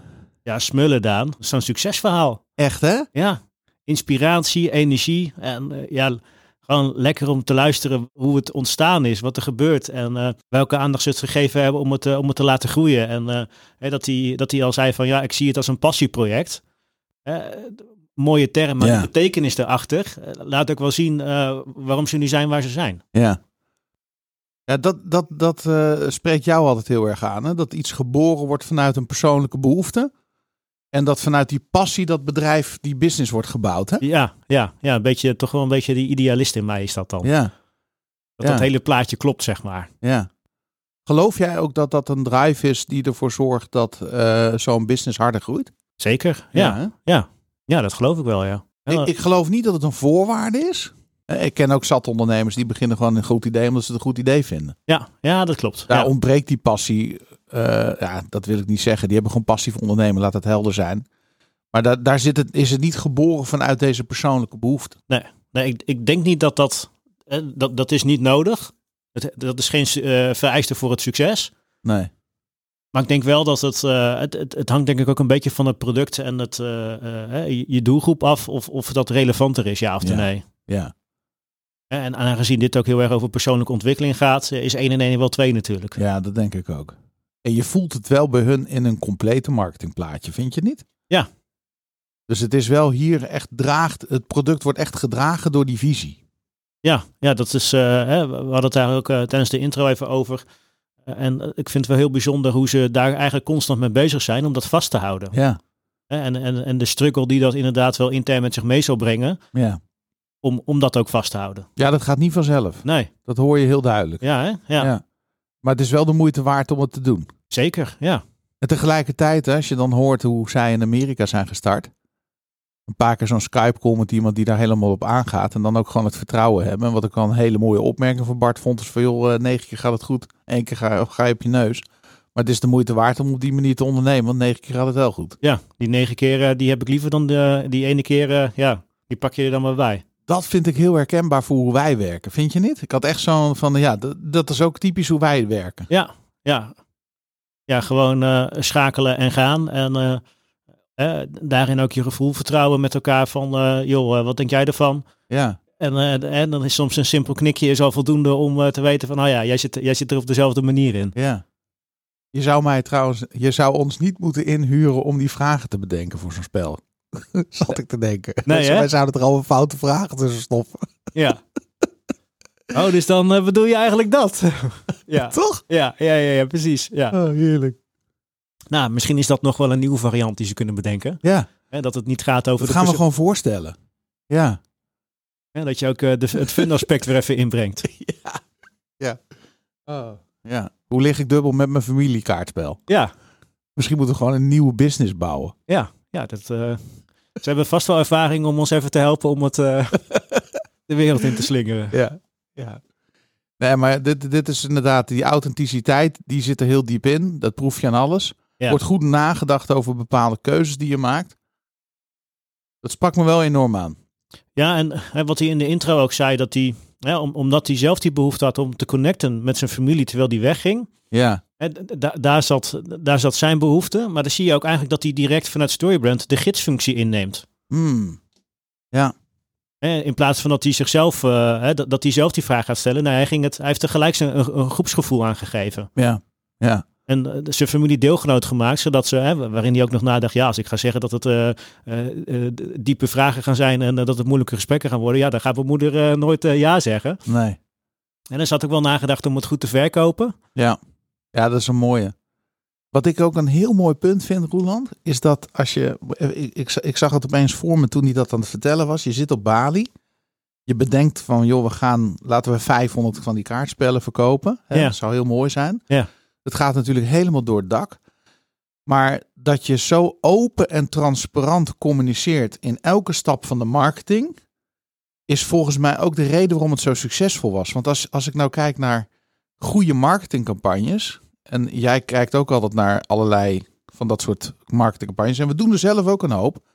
Ja, smullen Daan. Dat is een succesverhaal. Echt hè? Ja, inspiratie, energie. En eh, ja, gewoon lekker om te luisteren hoe het ontstaan is, wat er gebeurt. En eh, welke aandacht ze het gegeven hebben om het, eh, om het te laten groeien. En eh, hè, dat hij dat hij al zei van ja, ik zie het als een passieproject. Mooie term, maar Ja. de betekenis erachter laat ook wel zien waarom ze nu zijn waar ze zijn. Ja. Ja, dat, dat, dat spreekt jou altijd heel erg aan. Hè? Dat iets geboren wordt vanuit een persoonlijke behoefte. En dat vanuit die passie dat bedrijf, die business wordt gebouwd. Hè? Ja, ja, ja, een beetje, toch wel een beetje die idealist in mij is dat dan. Ja, Dat ja. dat hele plaatje klopt, zeg maar. ja. Geloof jij ook dat dat een drive is die ervoor zorgt dat eh, zo'n business harder groeit? Zeker, ja. hè? Ja, ja dat geloof ik wel, ja. Ja, Ik, ik geloof niet dat het een voorwaarde is. Eh, Ik ken ook zat ondernemers die beginnen gewoon een goed idee omdat ze het een goed idee vinden. ja, ja, dat klopt. Daar ja. ontbreekt die passie. Eh, ja, dat wil ik niet zeggen. Die hebben gewoon passief ondernemen, laat het helder zijn. Maar daar, daar zit het, is het niet geboren vanuit deze persoonlijke behoefte. Nee, ik, ik denk niet dat dat, eh, dat, dat is niet nodig. Het, dat is geen eh, vereiste voor het succes. Nee. Maar ik denk wel dat het, het, het, het hangt denk ik ook een beetje van het product en het, je, doelgroep af of, of dat relevanter is, ja of Ja. nee. Ja. En, en aangezien dit ook heel erg over persoonlijke ontwikkeling gaat, is 1 en 1 wel 2 natuurlijk. ja, dat denk ik ook. En je voelt het wel bij hun in een complete marketingplaatje, vind je niet? Dus het is wel hier echt draagt, het product wordt echt gedragen door die visie. Ja, ja dat is, uh, hè, we hadden het daar ook uh, tijdens de intro even over. Uh, en ik vind het wel heel bijzonder hoe ze daar eigenlijk constant mee bezig zijn om dat vast te houden. Ja. En, en, en de struggle die dat inderdaad wel intern met zich mee zal brengen. Ja. Om, om dat ook vast te houden. Ja, dat gaat niet vanzelf. Nee. Dat hoor je heel duidelijk. Ja, hè? Ja. ja. Maar het is wel de moeite waard om het te doen. Zeker, ja. En tegelijkertijd, als je dan hoort hoe zij in Amerika zijn gestart. Een paar keer zo'n Skype-call met iemand die daar helemaal op aangaat. En dan ook gewoon het vertrouwen hebben. En wat ik al een hele mooie opmerking van Bart vond. Is van joh, eh, negen keer gaat het goed. één keer ga, ga je op je neus. Maar het is de moeite waard om op die manier te ondernemen. Want negen keer gaat het wel goed. Ja, die negen keer die heb ik liever dan de, die ene keer. Uh, ja, die pak je er dan maar bij. Dat vind ik heel herkenbaar voor hoe wij werken. Vind je niet? Ik had echt zo'n van, ja, dat, dat is ook typisch hoe wij werken. Ja, ja. Ja, gewoon uh, schakelen en gaan. En uh, eh, daarin ook je gevoel vertrouwen met elkaar van, uh, joh, wat denk jij ervan? Ja. En, en dan is soms een simpel knikje is al voldoende om te weten van, oh ja, jij zit, jij zit er op dezelfde manier in. Ja. Je zou mij trouwens, je zou ons niet moeten inhuren om die vragen te bedenken voor zo'n spel. Zat ik te denken. Nee, dus wij zouden er al een foute vragen tussen stoppen. Ja. Oh, dus dan uh, bedoel je eigenlijk dat? ja. Toch? Ja, ja, ja, ja, precies. Ja. Oh, heerlijk. Nou, misschien is dat nog wel een nieuwe variant die ze kunnen bedenken. Ja. Hè, dat het niet gaat over dat gaan we gewoon voorstellen. Ja. Hè, dat je ook uh, de, het fun aspect weer even inbrengt. ja. Ja. Oh. Ja. Hoe lig ik dubbel met mijn familiekaartspel? Ja. Misschien moeten we gewoon een nieuwe business bouwen. Ja, ja dat, uh, ze hebben vast wel ervaring om ons even te helpen om het uh, de wereld in te slingeren. Ja, ja. Nee, maar dit, dit is inderdaad, die authenticiteit, die zit er heel diep in. Dat proef je aan alles. Ja. Wordt goed nagedacht over bepaalde keuzes die je maakt. Dat sprak me wel enorm aan. Ja, en hè, wat hij in de intro ook zei, dat hij, hè, om, omdat hij zelf die behoefte had om te connecten met zijn familie terwijl hij wegging. Ja. Da daar, zat, daar zat zijn behoefte, maar dan zie je ook eigenlijk dat hij direct vanuit Storybrand de gidsfunctie inneemt. Hmm. Ja. In plaats van dat hij zichzelf, uh, hè, dat, dat hij zelf die vraag gaat stellen. Nou, hij, ging het, hij heeft tegelijk zijn, een, een groepsgevoel aangegeven. Ja, ja. En uh, zijn familie deelgenoot gemaakt, zodat ze, hè, waarin hij ook nog nadacht, ja, als ik ga zeggen dat het uh, diepe vragen gaan zijn en dat het moeilijke gesprekken gaan worden, ja, dan gaat mijn moeder nooit ja zeggen. Nee. En er zat ook wel nagedacht om het goed te verkopen. Ja, ja dat is een mooie. Wat ik ook een heel mooi punt vind, Roeland, is dat als je. Ik, ik, ik, zag het opeens voor me toen hij dat aan het vertellen was. Je zit op Bali. Je bedenkt van, joh, we gaan. Laten we 500 van die kaartspellen verkopen. Hè? Ja. Dat zou heel mooi zijn. Ja. Het gaat natuurlijk helemaal door het dak. Maar dat je zo open en transparant communiceert in elke stap van de marketing. Is volgens mij ook de reden waarom het zo succesvol was. Want als, als ik nou kijk naar goede marketingcampagnes. En jij kijkt ook altijd naar allerlei van dat soort marketingcampagnes. En we doen er zelf ook een hoop.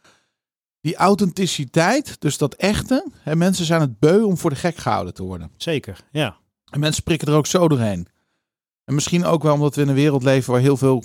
Die authenticiteit, dus dat echte. Hè, mensen zijn het beu om voor de gek gehouden te worden. Zeker, ja. En mensen prikken er ook zo doorheen. En misschien ook wel omdat we in een wereld leven waar heel veel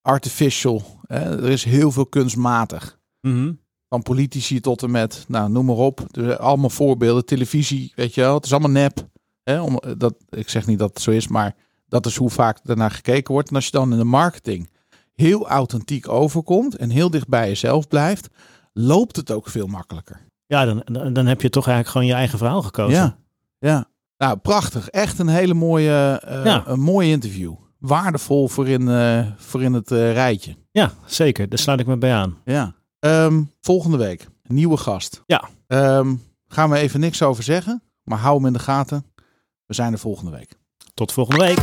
artificial. Hè, er is heel veel kunstmatig. Mm -hmm. Van politici tot en met, nou noem maar op. Dus allemaal voorbeelden. Televisie, weet je wel. Het is allemaal nep. Hè, om, dat, ik zeg niet dat het zo is, maar dat is hoe vaak daarnaar gekeken wordt. En als je dan in de marketing heel authentiek overkomt en heel dicht bij jezelf blijft, loopt het ook veel makkelijker. Ja, dan, dan heb je toch eigenlijk gewoon je eigen verhaal gekozen. Ja, ja. Nou, prachtig. Echt een hele mooie, uh, Ja. een mooi interview. Waardevol voor in, uh, voor in het uh, rijtje. Ja, zeker. Daar sluit ik me bij aan. Ja. Um, volgende week, nieuwe gast. Ja. Um, gaan we even niks over zeggen, maar hou hem in de gaten. We zijn er volgende week. Tot volgende week.